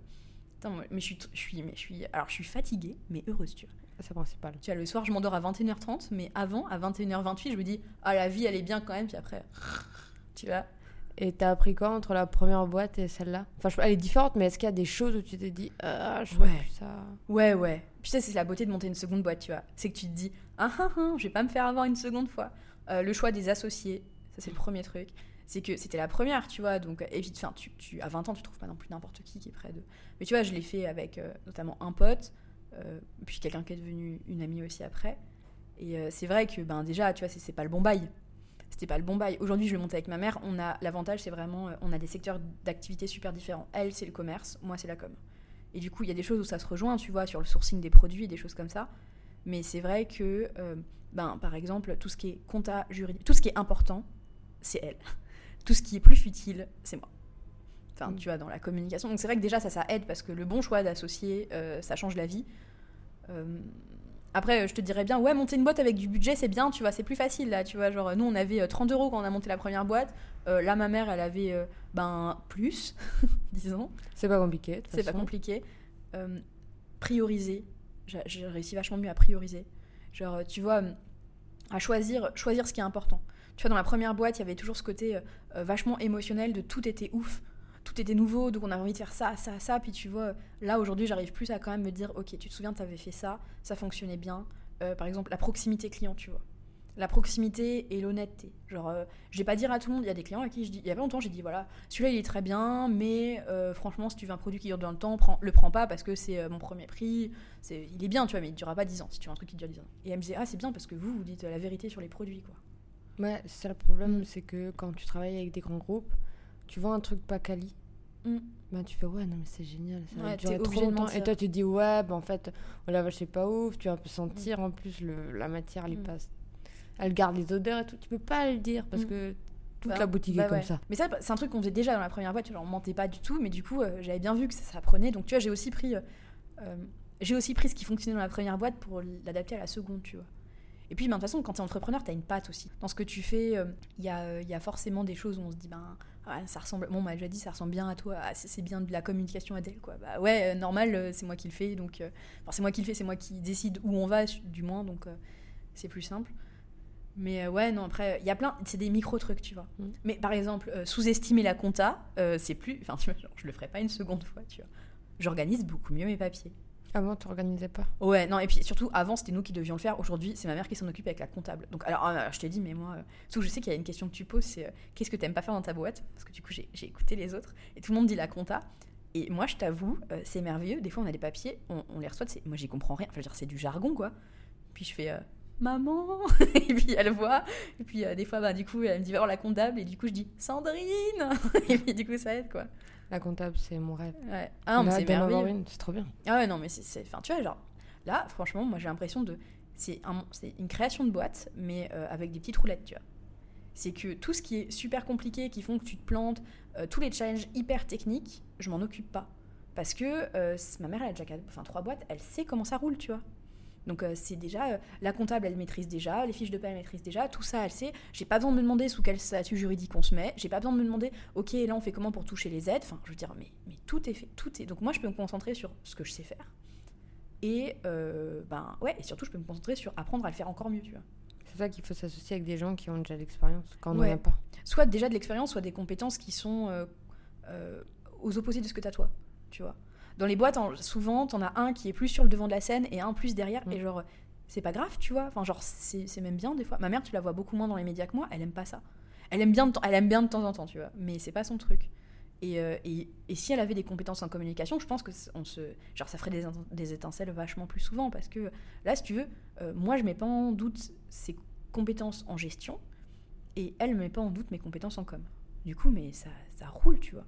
mais je suis, je suis, mais je suis, alors je suis fatiguée, mais heureuse, tu vois. C'est principal. Tu vois, le soir, je m'endors à 21h30, mais avant, à 21h28, je me dis, ah, la vie, elle est bien quand même, puis après, tu vois. Et t'as appris quoi entre la première boîte et celle-là? Enfin, elle est différente, mais est-ce qu'il y a des choses où tu t'es dit, ah, je vois plus ça? Ouais, ouais. Puis ça, c'est la beauté de monter une seconde boîte, tu vois. C'est que tu te dis, ah, ah, ah, je vais pas me faire avoir une seconde fois. Euh, le choix des associés, ça, c'est le premier truc. C'est que c'était la première, tu vois. Donc, évite, enfin, tu, tu, à 20 ans, tu trouves pas non plus n'importe qui qui est près de. Mais tu vois, je l'ai fait avec euh, notamment un pote. Euh, puis quelqu'un qui est devenu une amie aussi après. Et euh, c'est vrai que ben, déjà, tu vois, c'est pas le bon bail. C'était pas le bon bail. Aujourd'hui, je le monte avec ma mère. On a l'avantage, c'est vraiment, euh, on a des secteurs d'activité super différents. Elle, c'est le commerce, moi, c'est la com. Et du coup, il y a des choses où ça se rejoint, tu vois, sur le sourcing des produits et des choses comme ça. Mais c'est vrai que, ben, par exemple, tout ce qui est compta juridique, tout ce qui est important, c'est elle. (laughs) Tout ce qui est plus futile, c'est moi. Enfin, mm. tu vois, dans la communication. Donc c'est vrai que déjà, ça, ça aide parce que le bon choix d'associer, ça change la vie. Euh, après, je te dirais bien, ouais, monter une boîte avec du budget, c'est bien, tu vois, c'est plus facile là, tu vois. Genre, nous, on avait 30 euh, euros quand on a monté la première boîte. Euh, là, ma mère, elle avait, ben, plus, (laughs) disons. C'est pas compliqué. C'est pas compliqué. prioriser. J'ai réussi vachement mieux à prioriser. Genre, tu vois, à choisir, choisir ce qui est important. Tu vois, dans la première boîte, il y avait toujours ce côté vachement émotionnel de tout était ouf tout était nouveau, donc on avait envie de faire ça, ça, ça. Puis tu vois, là aujourd'hui, j'arrive plus à quand même me dire, ok, tu te souviens, tu avais fait ça, ça fonctionnait bien. Euh, par exemple, la proximité client, tu vois. La proximité et l'honnêteté. Genre, euh, je vais pas dire à tout le monde, il y a des clients à qui je dis, il y a pas longtemps, j'ai dit, voilà, celui-là il est très bien, mais euh, franchement, si tu veux un produit qui dure dans le temps, prends, le prends pas parce que c'est mon premier prix. C'est, il est bien, tu vois, mais il durera pas 10 ans si tu veux un truc qui dure 10 ans. Et elle me disait, ah, c'est bien parce que vous, vous dites la vérité sur les produits, quoi. Ouais, c'est ça le problème, c'est que quand tu travailles avec des grands groupes, tu vends un truc pas quali, Mm. Bah, tu fais ouais non mais c'est génial ça va durer trop longtemps. Et toi tu dis ouais bah, en fait voilà oh, c'est pas ouf. Tu vas un peu sentir en plus le, la matière elle mm. passe. Elle garde les odeurs et tout. Tu peux pas le dire parce mm. que toute bah, la boutique bah est comme ça. Mais ça c'est un truc qu'on faisait déjà dans la première boîte. Tu vois, on mentait pas du tout mais du coup euh, j'avais bien vu que ça, ça, prenait donc tu vois j'ai aussi pris euh, euh, j'ai aussi pris ce qui fonctionnait dans la première boîte pour l'adapter à la seconde tu vois. Et puis, ben, de toute façon, quand tu es entrepreneur, tu as une patte aussi. Dans ce que tu fais, il y, a, y, a, forcément des choses où on se dit, ben, ça ressemble. Bon, on m'a déjà dit, ça ressemble bien à toi. Ah, c'est bien de la communication Adèle, quoi. Bah ouais, euh, normal, euh, c'est moi qui le fais. Donc, euh, c'est moi qui le fais, c'est moi qui décide où on va, du moins. Donc, c'est plus simple. Mais ouais, non, après, il y a plein, c'est des micro-trucs, tu vois. Mm. Mais par exemple, sous-estimer la compta, c'est plus. Enfin, tu vois, genre, je le ferai pas une seconde fois, tu vois. J'organise beaucoup mieux mes papiers. Avant, tu organisais pas. Ouais, non, et puis surtout, avant, c'était nous qui devions le faire. Aujourd'hui, c'est ma mère qui s'en occupe avec la comptable. Donc, alors, euh, je t'ai dit, mais moi, euh, surtout, je sais qu'il y a une question que tu poses, c'est euh, qu'est-ce que t'aimes pas faire dans ta boîte? Parce que du coup, j'ai écouté les autres, et tout le monde dit la compta. Et moi, je t'avoue, euh, c'est merveilleux. Des fois, on a des papiers, on, les reçoit, moi, j'y comprends rien. Enfin, je veux dire, c'est du jargon, quoi. Puis je fais. euh, Maman (laughs) Et puis elle voit. Et puis euh, des fois, bah, du coup, elle me dit va voir la comptable. Et du coup, je dis Sandrine (laughs) Et puis du coup, ça aide, quoi. La comptable, c'est mon rêve. Ouais. Ah, mais Là, c'est merveilleux. une, c'est trop bien. Ah ouais, non, mais c'est-. Enfin, tu vois, genre, là, franchement, moi j'ai l'impression de. C'est un, c'est une création de boîte, mais euh, avec des petites roulettes, tu vois. C'est que tout ce qui est super compliqué, qui font que tu te plantes, euh, tous les challenges hyper techniques, je m'en occupe pas. Parce que euh, ma mère, elle a déjà quatre- enfin, trois boîtes, elle sait comment ça roule, tu vois. Donc euh, c'est déjà euh, la comptable, elle maîtrise déjà, les fiches de paie, elle maîtrise déjà, tout ça, elle sait. J'ai pas besoin de me demander sous quel statut juridique on se met. J'ai pas besoin de me demander, ok, là on fait comment pour toucher les aides. Enfin, je veux dire, mais, mais tout est fait, tout est. Donc moi, je peux me concentrer sur ce que je sais faire. Et euh, ben ouais, et surtout, je peux me concentrer sur apprendre à le faire encore mieux, tu vois. C'est ça qu'il faut s'associer avec des gens qui ont déjà l'expérience quand on Ouais. n'en a pas. Soit déjà de l'expérience, soit des compétences qui sont aux opposés de ce que t'as toi, tu vois. Dans les boîtes, en- souvent, t'en as un qui est plus sur le devant de la scène et un plus derrière, Mm. et genre, c'est pas grave, tu vois. Enfin, genre, c'est même bien des fois. Ma mère, tu la vois beaucoup moins dans les médias que moi, elle aime pas ça. Elle aime bien de, temps- elle aime bien de temps en temps, tu vois, mais c'est pas son truc. Et, euh, et, et si elle avait des compétences en communication, je pense que on se, genre, ça ferait des, des étincelles vachement plus souvent parce que là, si tu veux, euh, moi, je mets pas en doute ses compétences en gestion et elle met pas en doute mes compétences en com. Du coup, mais ça, ça roule, tu vois.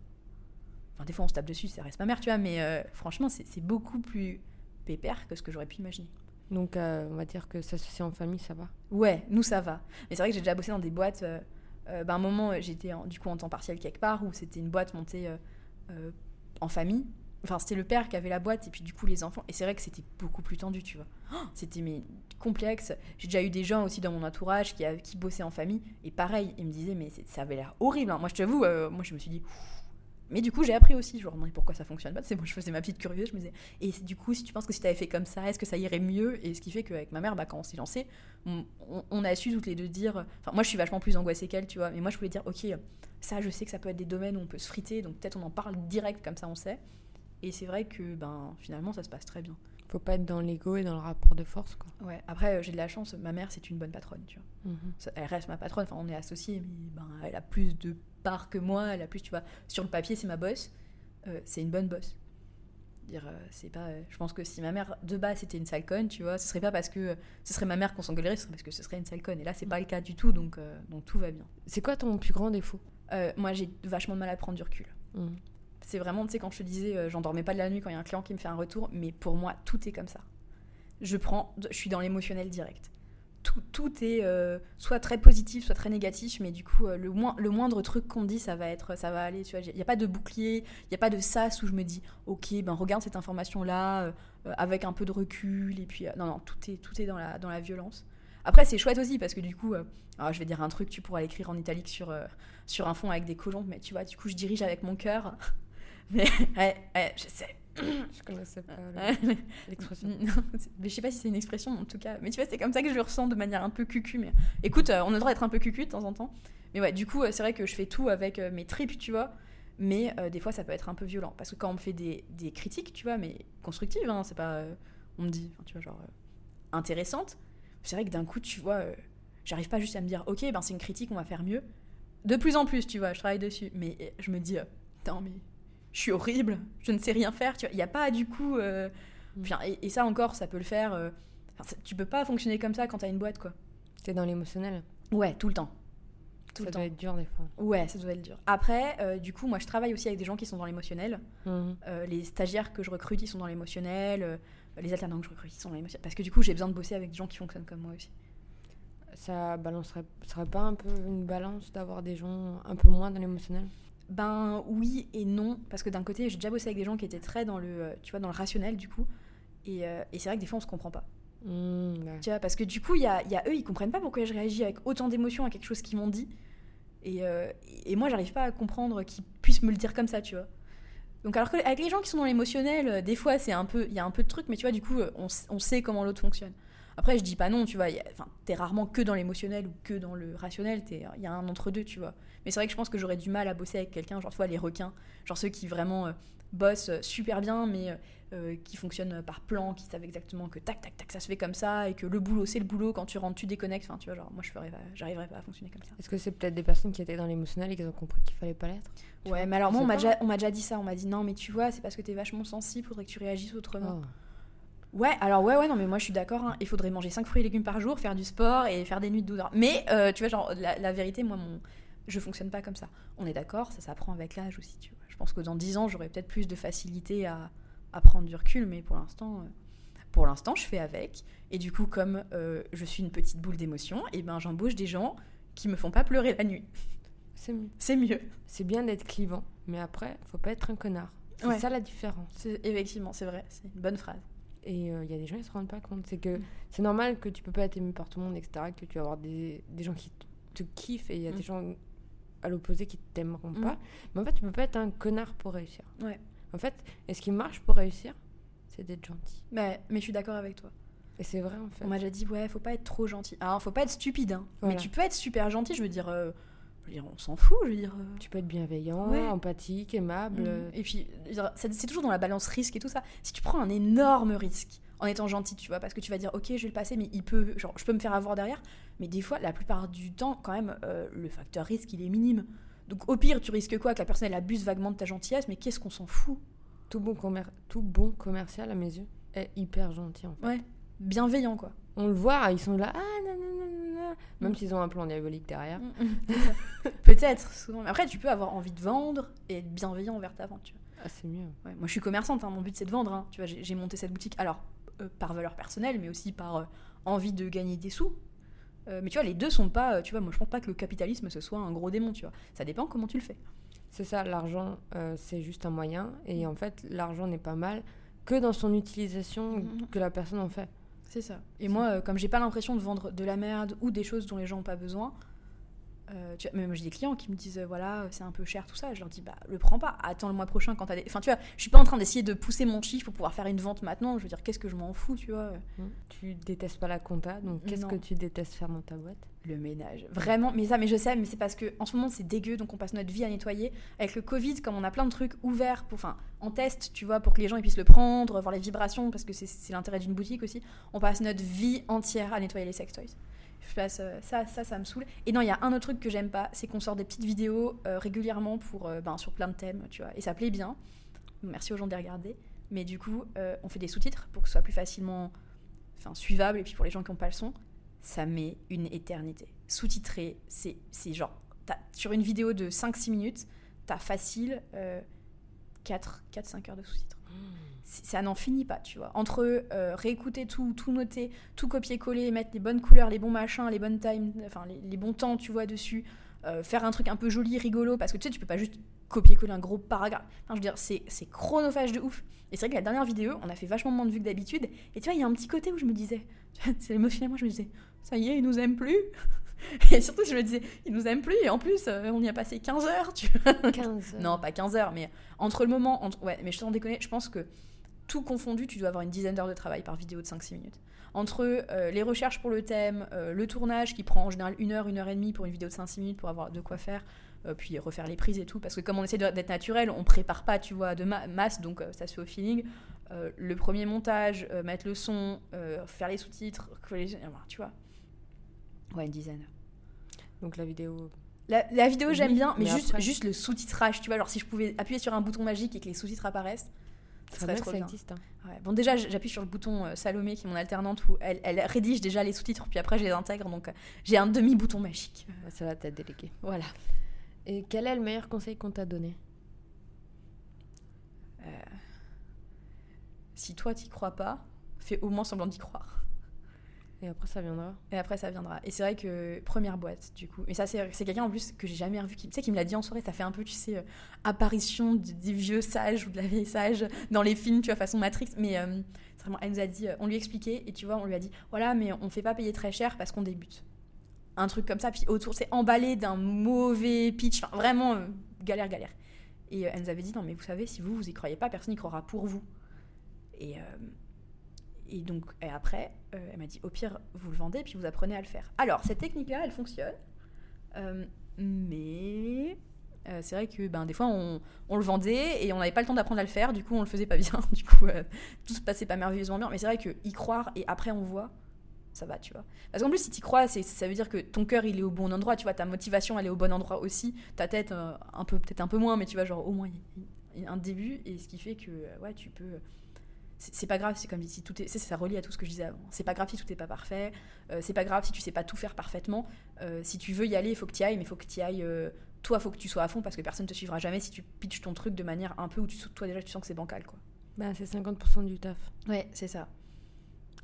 Enfin, des fois, on se tape dessus, ça reste ma mère, tu vois, mais euh, franchement, c'est beaucoup plus pépère que ce que j'aurais pu imaginer. Donc, euh, on va dire que s'associer en famille, ça va. Ouais, nous ça va. Mais c'est vrai que j'ai déjà bossé dans des boîtes. euh, euh, bah, à un moment, j'étais en- du coup en temps partiel quelque part où c'était une boîte montée en famille. Enfin, c'était le père qui avait la boîte et puis du coup les enfants. Et c'est vrai que c'était beaucoup plus tendu, tu vois. Oh, C'était mais complexe. J'ai déjà eu des gens aussi dans mon entourage qui, qui bossaient en famille et pareil, ils me disaient mais ça avait l'air horrible. hein. Moi, je t'avoue, moi je me suis dit. Ouf. Mais du coup, j'ai appris aussi. Je me demandais pourquoi ça fonctionne pas? C'est moi, je faisais ma petite curieuse. Je me disais, et du coup, si tu penses que si tu avais fait comme ça, est-ce que ça irait mieux? Et ce qui fait qu'avec ma mère, bah, quand on s'est lancé, on, a su toutes les deux dire. Enfin, moi, je suis vachement plus angoissée qu'elle, tu vois. Mais moi, je voulais dire, ok, ça, je sais que ça peut être des domaines où on peut se friter, donc peut-être on en parle direct, comme ça, on sait. Et c'est vrai que, ben, finalement, ça se passe très bien. Faut pas être dans l'ego et dans le rapport de force, quoi. Ouais. Après, euh, j'ai de la chance. Ma mère, c'est une bonne patronne, tu vois. Mhm. Elle reste ma patronne. Enfin, on est associés, mais ben, elle a plus de parts que moi. Elle a plus, tu vois. Sur le papier, c'est ma boss. Euh, c'est une bonne boss. Dire, euh, c'est pas. euh, je pense que si ma mère de base c'était une sale conne, tu vois, ce serait pas parce que ce serait ma mère qu'on s'engueulerait, ce serait parce que ce serait une sale conne. Et là, c'est pas le cas du tout, donc donc tout va bien. C'est quoi ton plus grand défaut? Moi, j'ai vachement de mal à prendre du recul. Mhm. C'est vraiment, tu sais, quand je te disais, euh, j'en dormais pas de la nuit quand il y a un client qui me fait un retour, mais pour moi, tout est comme ça. Je prends, je suis dans l'émotionnel direct. Tout, est euh, soit très positif, soit très négatif, mais du coup, euh, le, moins, le moindre truc qu'on dit, ça va être, ça va aller. Il n'y a pas de bouclier, il n'y a pas de sas où je me dis, ok, ben regarde cette information-là euh, avec un peu de recul, et puis non, non, tout est, tout est dans la, dans la violence. Après, c'est chouette aussi parce que du coup, alors, je vais dire un truc, tu pourras l'écrire en italique sur, sur un fond avec des colons, mais tu vois, du coup, je dirige avec mon cœur. (laughs) Mais ouais, ouais, je sais. (coughs) Je connaissais pas Ouais. (laughs) l'expression. (laughs) Non, mais je sais pas si c'est une expression en tout cas. Mais tu vois, c'est comme ça que je le ressens de manière un peu cucu. Mais écoute, euh, on a le droit d'être un peu cucu de temps en temps. Mais ouais, du coup, euh, c'est vrai que je fais tout avec euh, mes tripes, tu vois. Mais euh, des fois, ça peut être un peu violent. Parce que quand on me fait des, des critiques, tu vois, mais constructives, hein, c'est pas. euh, on me dit, tu vois, genre. euh, intéressantes. C'est vrai que d'un coup, tu vois, euh, j'arrive pas juste à me dire, ok, ben c'est une critique, on va faire mieux. De plus en plus, tu vois, je travaille dessus. Mais euh, je me dis, euh, putain, mais je suis horrible, je ne sais rien faire. Il n'y a pas du coup. euh, Mm. Et, et ça encore, ça peut le faire. euh, enfin, tu peux pas fonctionner comme ça quand t'as une boîte, quoi. T'es dans l'émotionnel. Ouais, tout le temps. Tout Ça le doit temps. être dur des fois. Ouais, ça doit être dur. Après, euh, du coup, moi, je travaille aussi avec des gens qui sont dans l'émotionnel. Mhm. Euh, les stagiaires que je recrute, ils sont dans l'émotionnel. euh, les alternants que je recrute, ils sont dans l'émotionnel. Parce que du coup, j'ai besoin de bosser avec des gens qui fonctionnent comme moi aussi. Ça balancerait, serait pas un peu une balance d'avoir des gens un peu moins dans l'émotionnel? Ben oui et non, parce que d'un côté, j'ai déjà bossé avec des gens qui étaient très dans le, euh, tu vois, dans le rationnel, du coup. Et, euh, et c'est vrai que des fois, on se comprend pas. Ouais. Tu vois, parce que du coup, il y a, il y a eux, ils comprennent pas pourquoi je réagis avec autant d'émotion à quelque chose qu'ils m'ont dit. Et, euh, et moi, j'arrive pas à comprendre qu'ils puissent me le dire comme ça, tu vois. Donc, alors qu'avec les gens qui sont dans l'émotionnel, euh, des fois, c'est un peu, il y a un peu de truc, mais tu vois, du coup, on, on sait comment l'autre fonctionne. Après, je dis pas non, tu vois. Enfin, t'es rarement que dans l'émotionnel ou que dans le rationnel. Il y a un entre-deux, tu vois. Mais c'est vrai que je pense que j'aurais du mal à bosser avec quelqu'un, genre, tu vois, les requins. Genre ceux qui vraiment euh, bossent super bien, mais euh, qui fonctionnent par plan, qui savent exactement que tac, tac, tac, ça se fait comme ça, et que le boulot, c'est le boulot. Quand tu rentres, tu déconnectes. Enfin, tu vois, genre, moi, je ferais j'arriverais pas à fonctionner comme ça. Est-ce que c'est peut-être des personnes qui étaient dans l'émotionnel et qui ont compris qu'il fallait pas l'être? Ouais, mais alors moi, on m'a déjà, déjà, dit ça. On m'a dit non, mais tu vois, c'est parce que t'es vachement sensible, faudrait que tu réagisses autrement. Oh. Ouais, alors ouais, ouais, non, mais moi je suis d'accord. Hein. Il faudrait manger 5 fruits et légumes par jour, faire du sport et faire des nuits de 12 heures. Mais euh, tu vois, genre, la, vérité, moi, mon... je fonctionne pas comme ça. On est d'accord, ça s'apprend avec l'âge aussi, tu vois. Je pense que dans 10 ans, j'aurai peut-être plus de facilité à, à, prendre du recul, mais pour l'instant, euh, pour l'instant, je fais avec. Et du coup, comme euh, je suis une petite boule d'émotion, et eh ben j'embauche des gens qui me font pas pleurer la nuit. C'est mieux. (laughs) C'est mieux. C'est bien d'être clivant, mais après, faut pas être un connard. C'est ça la différence. Effectivement, c'est vrai. C'est une bonne phrase. Et il euh, y a des gens qui se rendent pas compte. C'est que mm. c'est normal que tu peux pas être aimé par tout le monde, etc. Que tu vas avoir des, des gens qui te kiffent et il y a des mm. gens à l'opposé qui t'aimeront mm. pas. Mais en fait, tu peux pas être un connard pour réussir. Ouais. En fait, et ce qui marche pour réussir, c'est d'être gentil. Mais, mais je suis d'accord avec toi. Et c'est vrai en fait. On m'a déjà dit, ouais, faut pas être trop gentil. Alors, faut pas être stupide, hein. Mais tu peux être super gentil, je veux dire. Euh, on s'en fout, je veux dire. Euh. Tu peux être bienveillant, empathique, aimable. Mm. Et puis, c'est toujours dans la balance risque et tout ça. Si tu prends un énorme risque en étant gentil, tu vois, parce que tu vas dire, ok, je vais le passer, mais il peut, genre, je peux me faire avoir derrière. Mais des fois, la plupart du temps, quand même, euh, le facteur risque, il est minime. Donc, au pire, tu risques quoi Que la personne, elle abuse vaguement de ta gentillesse, mais qu'est-ce qu'on s'en fout? Tout bon, tout bon commercial, à mes yeux, est hyper gentil, en fait. Ouais, bienveillant, quoi. On le voit, ils sont là, ah, nanana, même mm. s'ils ont un plan diabolique derrière. Mm, mm, (laughs) Peut-être, souvent. Mais après, tu peux avoir envie de vendre et être bienveillant envers ta vente, Ah, c'est mieux. moi, je suis commerçante, hein, mon but, c'est de vendre. Hein. Tu vois, j'ai monté cette boutique. Alors, par valeur personnelle, mais aussi par euh, envie de gagner des sous. Euh, mais tu vois, les deux sont pas. Tu vois, moi, je pense pas que le capitalisme ce soit un gros démon. Tu vois, ça dépend comment tu le fais. C'est ça, l'argent, c'est juste un moyen. Et en fait, l'argent n'est pas mal que dans son utilisation mm-hmm. que la personne en fait. C'est ça. Et moi, comme j'ai pas l'impression de vendre de la merde ou des choses dont les gens n'ont pas besoin, euh, tu vois, même j'ai des clients qui me disent voilà c'est un peu cher tout ça. Je leur dis bah le prends pas. Attends le mois prochain quand t'as des enfin tu vois je suis pas en train d'essayer de pousser mon chiffre pour pouvoir faire une vente maintenant. Je veux dire qu'est-ce que je m'en fous tu vois? Mmh. tu détestes pas la compta donc qu'est-ce que tu détestes faire dans ta boîte? Le ménage. Vraiment mais ça mais je sais mais c'est parce que en ce moment c'est dégueu donc on passe notre vie à nettoyer. Avec le covid comme on a plein de trucs ouverts pour enfin en test tu vois pour que les gens puissent le prendre voir les vibrations parce que c'est l'intérêt d'une boutique aussi on passe notre vie entière à nettoyer les sex euh, ça, ça, ça me saoule. Et non, il y a un autre truc que j'aime pas, c'est qu'on sort des petites vidéos euh, régulièrement pour, euh, ben, sur plein de thèmes, tu vois. Et ça plaît bien. Merci aux gens de les regarder. Mais du coup, on fait des sous-titres pour que ce soit plus facilement suivable. Et puis pour les gens qui n'ont pas le son, ça met une éternité. Sous-titrer, c'est genre, sur une vidéo de 5-6 minutes, t'as facile 4-5 heures de sous-titres ça n'en finit pas, tu vois. Entre euh, réécouter tout, tout noter, tout copier-coller, mettre les bonnes couleurs, les bons machins, les bonnes times, enfin les, bons temps, tu vois, dessus, euh, faire un truc un peu joli, rigolo, parce que tu sais, tu peux pas juste copier-coller un gros paragraphe. Enfin, je veux dire, c'est, chronophage de ouf. Et c'est vrai que la dernière vidéo, on a fait vachement moins de vues que d'habitude. Et tu vois, il y a un petit côté où je me disais, (laughs) c'est émotionnellement, je me disais, ça y est, ils nous aiment plus. (laughs) Et surtout, je me disais, ils nous aiment plus. Et en plus, euh, on y a passé 15 heures, tu vois. 15 heures. Non, pas 15 heures, mais entre le moment. Entre... Ouais, mais je t'en déconne, je pense que tout confondu, tu dois avoir une dizaine d'heures de travail par vidéo de 5-6 minutes. Entre euh, les recherches pour le thème, euh, le tournage qui prend en général une heure, une heure et demie pour une vidéo de 5-6 minutes pour avoir de quoi faire, euh, puis refaire les prises et tout, parce que comme on essaie d'être naturel, on prépare pas, tu vois, de masse, donc ça se fait au feeling. le premier montage, mettre le son, faire les sous-titres, tu vois. Ouais, une dizaine. Donc la vidéo la, vidéo, j'aime bien, mais, juste, juste le sous-titrage, tu vois. Alors, si je pouvais appuyer sur un bouton magique et que les sous-titres apparaissent, ça serait trop ça existe. Hein. Bon, déjà, j'appuie sur le bouton euh, Salomé, qui est mon alternante, où elle, elle rédige déjà les sous-titres, puis après, je les intègre. Donc, euh, j'ai un demi-bouton magique. Ça va t'être délégué. Voilà. Et quel est le meilleur conseil qu'on t'a donné? Euh, Si toi, t'y crois pas, fais au moins semblant d'y croire. Et après, ça viendra. Et après, ça viendra. Et c'est vrai que première boîte, du coup. Et ça, c'est quelqu'un en plus que j'ai jamais revu. Qui, tu sais, qui me l'a dit en soirée. Ça fait un peu, tu sais, euh, apparition des vieux sages ou de la vieille sage dans les films, tu vois, façon Matrix. Mais euh, vraiment, elle nous a dit, euh, on lui expliquait, et tu vois, on lui a dit, voilà, mais on fait pas payer très cher parce qu'on débute. Un truc comme ça. Puis autour, c'est emballé d'un mauvais pitch. Enfin, vraiment, galère, galère. Et elle nous avait dit, non, mais vous savez, si vous, vous y croyez pas, personne n'y croira pour vous. Et Et donc, et après, euh, elle m'a dit, au pire, vous le vendez, puis vous apprenez à le faire. Alors, cette technique-là, elle fonctionne. Euh, mais euh, c'est vrai que ben, des fois, on, on le vendait et on n'avait pas le temps d'apprendre à le faire. Du coup, on le faisait pas bien. (laughs) Du coup, tout se passait pas merveilleusement bien. Mais c'est vrai que y croire et après, on voit, ça va, tu vois. Parce qu'en plus, si tu crois, ça veut dire que ton cœur, il est au bon endroit, tu vois. Ta motivation, elle est au bon endroit aussi. Ta tête, un peu, peut-être un peu moins, mais tu vois, genre, au moins, il y a un début. Et ce qui fait que, ouais, tu peux c'est pas grave, c'est comme si tout est. Ça, ça relie à tout ce que je disais avant. C'est pas grave si tout n'est pas parfait. Euh, c'est pas grave si tu sais pas tout faire parfaitement. Euh, si tu veux y aller, il faut que tu y ailles, mais il faut que tu y ailles. Euh, toi, il faut que tu sois à fond parce que personne te suivra jamais si tu pitches ton truc de manière un peu où tu, toi déjà tu sens que c'est bancal, quoi. Bah, c'est 50% du taf. Ouais, c'est ça.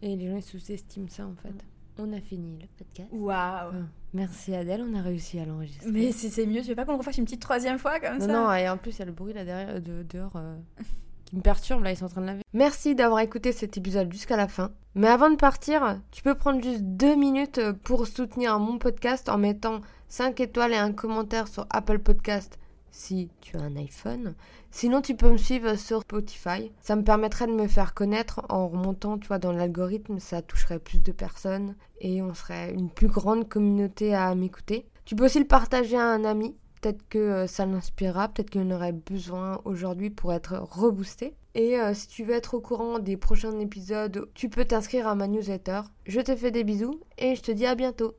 Et les gens ils sous-estiment ça en fait. On a fini le podcast. Waouh! Ah, merci Adèle, on a réussi à l'enregistrer. Mais c'est mieux, tu veux pas qu'on le refasse une petite troisième fois comme ça? Non, et en plus, il y a le bruit là derrière, de, dehors. (laughs) me perturbe, là, ils sont en train de laver. Merci d'avoir écouté cet épisode jusqu'à la fin. Mais avant de partir, tu peux prendre juste deux minutes pour soutenir mon podcast en mettant 5 étoiles et un commentaire sur Apple Podcast si tu as un iPhone. Sinon, tu peux me suivre sur Spotify. Ça me permettrait de me faire connaître en remontant, tu vois, dans l'algorithme. Ça toucherait plus de personnes et on serait une plus grande communauté à m'écouter. Tu peux aussi le partager à un ami Peut-être que euh, ça l'inspirera, peut-être qu'il en aurait besoin aujourd'hui pour être reboosté. Et euh, si tu veux être au courant des prochains épisodes, tu peux t'inscrire à ma newsletter. Je te fais des bisous et je te dis à bientôt.